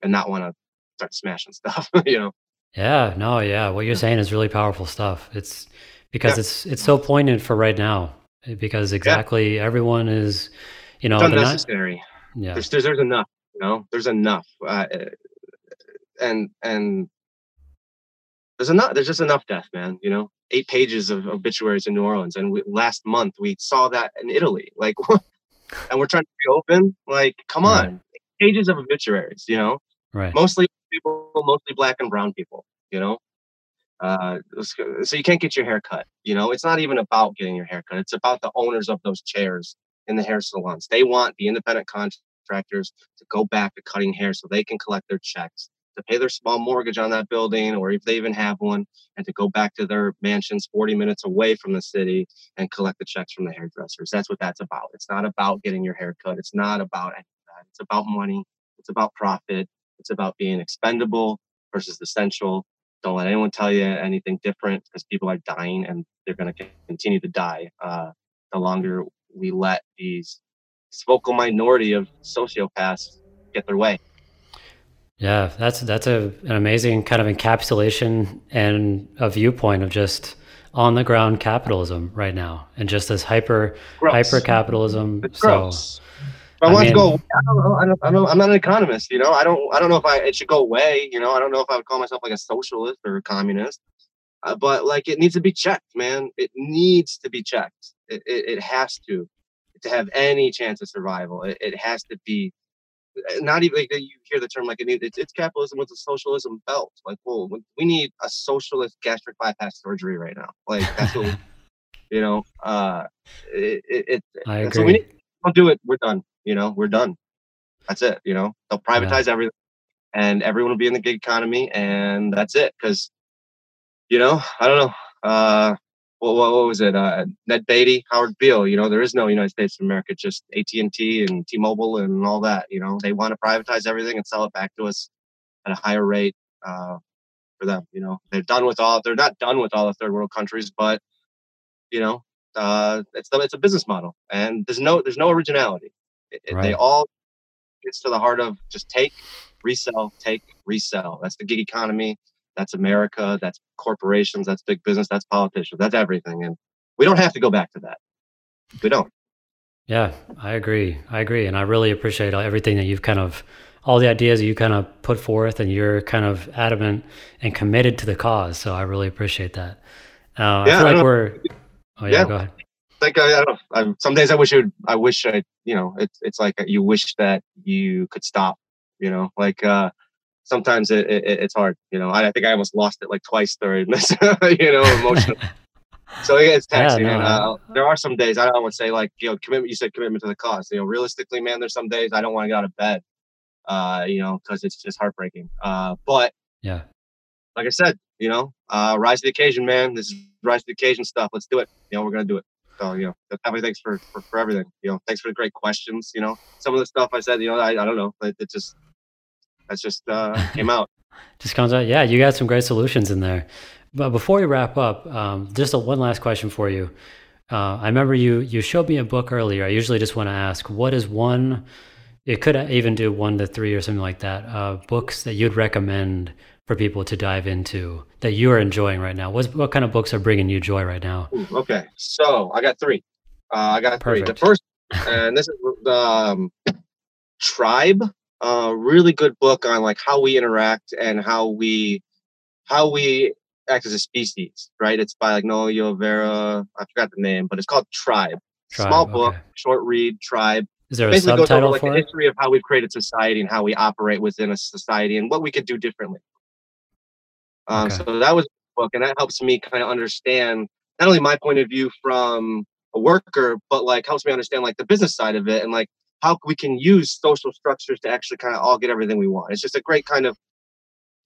and not want to start smashing stuff. *laughs* you know. Yeah. No. Yeah. What you're saying is really powerful stuff. It's because yeah. it's it's so poignant for right now eh, because exactly yeah. everyone is, you know, it's unnecessary. Not, yeah. There's, there's, there's enough. You know, there's enough. Uh, eh, and and there's enough there's just enough death man you know? Eight pages of obituaries in new orleans and we, last month we saw that in italy like *laughs* and we're trying to reopen like come on right. pages of obituaries you know? Right. Mostly people mostly black and brown people you know? Uh, so you can't get your hair cut you know? It's not even about getting your hair cut it's about the owners of those chairs in the hair salons. They want the independent contractors to go back to cutting hair so they can collect their checks to pay their small mortgage on that building, or if they even have one, and to go back to their mansions 40 minutes away from the city and collect the checks from the hairdressers. That's what that's about. It's not about getting your hair cut. It's not about any of that. It's about money. It's about profit. It's about being expendable versus essential. Don't let anyone tell you anything different because people are dying and they're going to continue to die uh, the longer we let these this vocal minority of sociopaths get their way. Yeah, that's that's a, an amazing kind of encapsulation and a viewpoint of just on the ground capitalism right now, and just this hyper gross. hyper capitalism. So, I, I want mean, to go. I don't know. I don't, I don't, I'm not an economist. You know, I don't. I don't know if I it should go away. You know, I don't know if I would call myself like a socialist or a communist. Uh, but like, it needs to be checked, man. It needs to be checked. It, it, it has to to have any chance of survival. It, it has to be not even like, you hear the term like it's, it's capitalism with a socialism belt. Like, well, we need a socialist gastric bypass surgery right now. Like that's what we, *laughs* you know. Uh, it, it, it I agree. So we need, don't do it. We're done. You know, we're done. That's it. You know, they'll privatize yeah. everything, and everyone will be in the gig economy, and that's it. Because, you know, I don't know. Uh, what, what, was it? Uh, Ned Beatty, Howard Beale. You know, there is no United States of America, just AT and T and T-Mobile and all that. You know, they want to privatize everything and sell it back to us at a higher rate uh, for them. You know, they're done with all. They're not done with all the third world countries, but you know, uh, it's the, it's a business model, and there's no there's no originality. It, right. They all gets to the heart of just take, resell, take, resell. That's the gig economy. That's America. That's corporations. That's big business. That's politicians. That's everything. And we don't have to go back to that. We don't. Yeah, I agree. I agree. And I really appreciate everything that you've kind of, all the ideas that you kind of put forth and you're kind of adamant and committed to the cause. So I really appreciate that. Uh, yeah, I feel like we're, oh yeah, yeah, go ahead. Like I, I don't know. I, some days I wish I would, I wish I, you know, it's, it's like you wish that you could stop, you know, like, uh, sometimes it, it, it's hard. You know, I, I, think I almost lost it like twice during this. *laughs* you know, emotional. *laughs* so it's taxing. Yeah, no, and, uh, there are some days I don't want to say like you know commitment. You said commitment to the cause. You know, realistically, man, there's some days I don't want to get out of bed. Uh, you know, because it's just heartbreaking. Uh, but yeah, like I said, you know, uh, rise to the occasion, man. This is rise to the occasion stuff. Let's do it. You know, we're gonna do it. So you know, definitely thanks for, for for everything. You know, thanks for the great questions. You know, some of the stuff I said, you know, I, I don't know, it, it just that's just uh, *laughs* came out. just comes out. Yeah, you got some great solutions in there. But before we wrap up, um, just a, one last question for you. Uh, I remember you you showed me a book earlier. I usually just want to ask, what is one? It could even do one to three or something like that. Uh, books that you'd recommend for people to dive into that you are enjoying right now. What what kind of books are bringing you joy right now? Ooh, okay, so I got three. Uh, I got Perfect. three. The first, and this is the um, Tribe a really good book on like how we interact and how we how we act as a species, right? It's by like Noah Vera. I forgot the name, but it's called Tribe. Tribe Small book, short read, Tribe. Is there Basically a goes over like the history of how we've created society and how we operate within a society and what we could do differently. Um, okay. So that was a book, and that helps me kind of understand not only my point of view from a worker, but like helps me understand like the business side of it and like how we can use social structures to actually kind of all get everything we want. It's just a great kind of,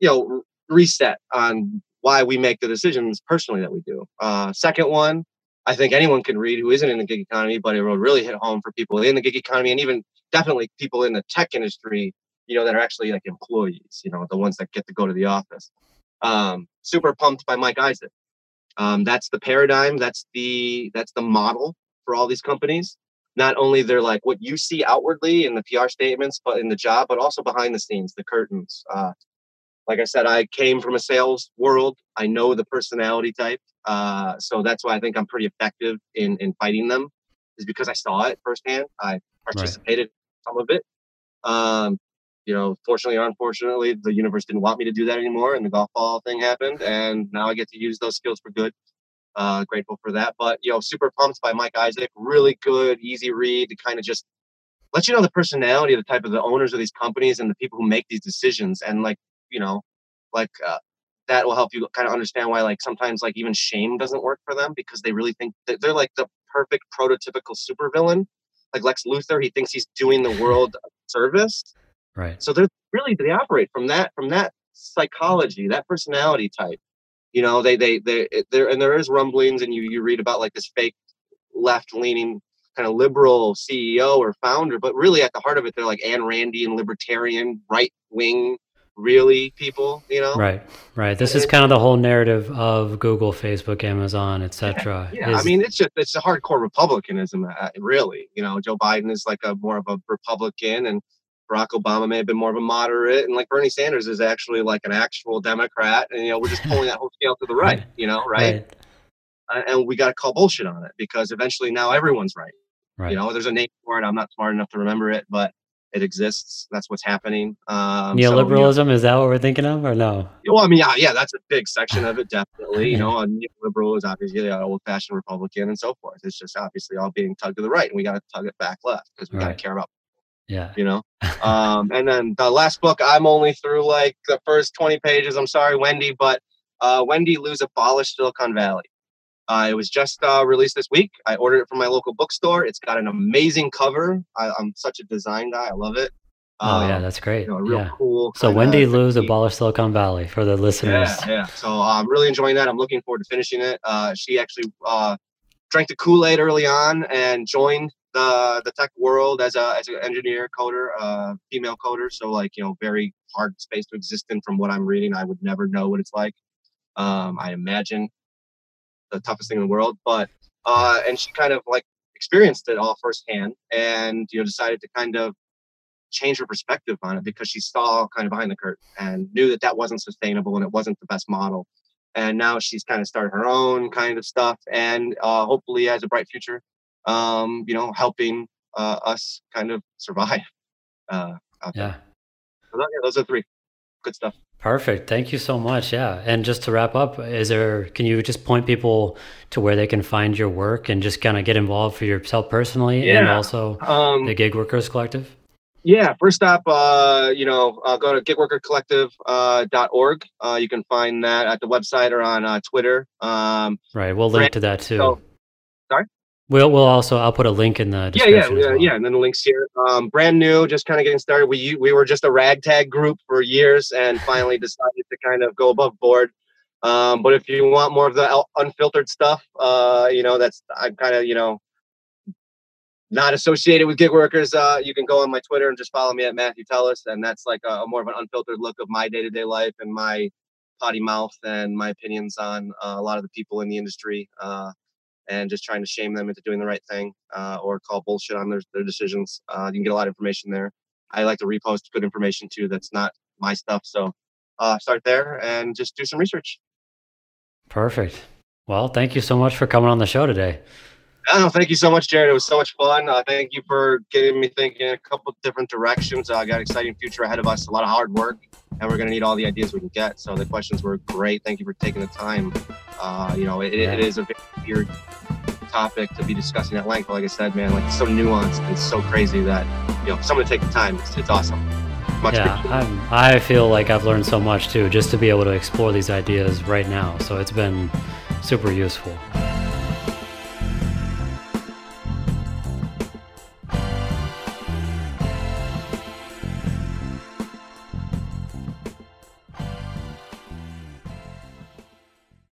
you know, reset on why we make the decisions personally that we do. Uh, second one, I think anyone can read who isn't in the gig economy, but it will really hit home for people in the gig economy and even definitely people in the tech industry, you know, that are actually like employees, you know, the ones that get to go to the office. Um, super pumped by Mike Isaac. Um, that's the paradigm. That's the that's the model for all these companies not only they're like what you see outwardly in the PR statements, but in the job, but also behind the scenes, the curtains. Uh, like I said, I came from a sales world. I know the personality type, uh, so that's why I think I'm pretty effective in in fighting them. Is because I saw it firsthand. I participated right. some of it. Um, you know, fortunately or unfortunately, the universe didn't want me to do that anymore, and the golf ball thing happened, and now I get to use those skills for good. Uh, grateful for that. But you know, super pumped by Mike Isaac. Really good, easy read to kind of just let you know the personality of the type of the owners of these companies and the people who make these decisions. And like you know, like uh, that will help you kind of understand why like sometimes like even shame doesn't work for them because they really think that they're like the perfect prototypical supervillain. Like Lex Luthor, he thinks he's doing the world a service. Right. So they're really they operate from that from that psychology, that personality type you know they they they there and there is rumblings and you you read about like this fake left leaning kind of liberal ceo or founder but really at the heart of it they're like Ayn Randy and libertarian right wing really people you know? Right right. This and is kind of the whole narrative of google facebook amazon etc yeah, yeah. Is, i mean it's just it's a hardcore republicanism uh, really. You know joe biden is like a more of a republican and Barack Obama may have been more of a moderate, and like Bernie Sanders is actually like an actual Democrat, and you know we're just *laughs* pulling that whole scale to the right, you know, right? right. And we got to call bullshit on it because eventually now everyone's right. right. You know, there's a name for it. I'm not smart enough to remember it, but it exists. That's what's happening. Um, Neoliberalism so, you know, is that what we're thinking of, or no? Well, I mean, yeah, yeah, that's a big section of it, definitely. you *laughs* know, a neoliberal is obviously an old-fashioned Republican and so forth. It's just obviously all being tugged to the right, and we got to tug it back left because we right. got to care about Yeah. You know. *laughs* um, and then the last book, I'm only through like the first 20 pages. I'm sorry, Wendy, but uh, Wendy Liu's Abolish Silicon Valley. Uh, it was just uh, released this week. I ordered it from my local bookstore. It's got an amazing cover. I, am such a design guy. I love it. Oh um, yeah, that's great. You know, real yeah. cool. So Wendy Liu's Abolish Silicon Valley for the listeners. Yeah, yeah. So I'm really enjoying that. I'm looking forward to finishing it. Uh, she actually uh, drank the Kool Aid early on and joined the the tech world as a as an engineer coder, uh, female coder. So like you know, very hard space to exist in. From what I'm reading, I would never know what it's like. Um, I imagine the toughest thing in the world, but uh, and she kind of like experienced it all firsthand, and you know decided to kind of change her perspective on it because she saw kind of behind the curtain and knew that that wasn't sustainable and it wasn't the best model. And now she's kind of started her own kind of stuff, and uh, hopefully has a bright future um, you know, helping uh, us kind of survive. *laughs* Uh, yeah. So, yeah, those are three. Good stuff. Perfect. Thank you so much. Yeah. And just to wrap up, is there, can you just point people to where they can find your work and just kind of get involved for yourself personally yeah. and also um, the Gig Workers Collective? Yeah. First up, uh, you know, uh, go to gigworkercollective.org. Uh, uh, you can find that at the website or on uh, Twitter. Um, right. We'll link to that too. So? We'll we'll also I'll put a link in the yeah yeah yeah, well. yeah and then the links here. Um, brand new, just kind of getting started. We we were just a ragtag group for years and finally *laughs* decided to kind of go above board. Um, but if you want more of the unfiltered stuff, uh, you know that's I'm kind of you know not associated with gig workers. Uh, you can go on my Twitter and just follow me at Matthew Telles, and that's like a, a more of an unfiltered look of my day to day life and my potty mouth and my opinions on uh, a lot of the people in the industry. Uh, and just trying to shame them into doing the right thing uh, or call bullshit on their, their decisions. Uh, you can get a lot of information there. I like to repost good information too that's not my stuff. So uh, start there and just do some research. Perfect. Well, thank you so much for coming on the show today. Oh, thank you so much, Jared. It was so much fun. Uh, thank you for getting me thinking in a couple different directions. I uh, got an exciting future ahead of us, a lot of hard work, and we're going to need all the ideas we can get. So the questions were great. Thank you for taking the time. Uh, you know, it, yeah. it is a very weird topic to be discussing at length. Like I said, man, like it's so nuanced and so crazy that you know, someone to take the time. It's, it's awesome. Much yeah, i feel like I've learned so much too, just to be able to explore these ideas right now. So it's been super useful.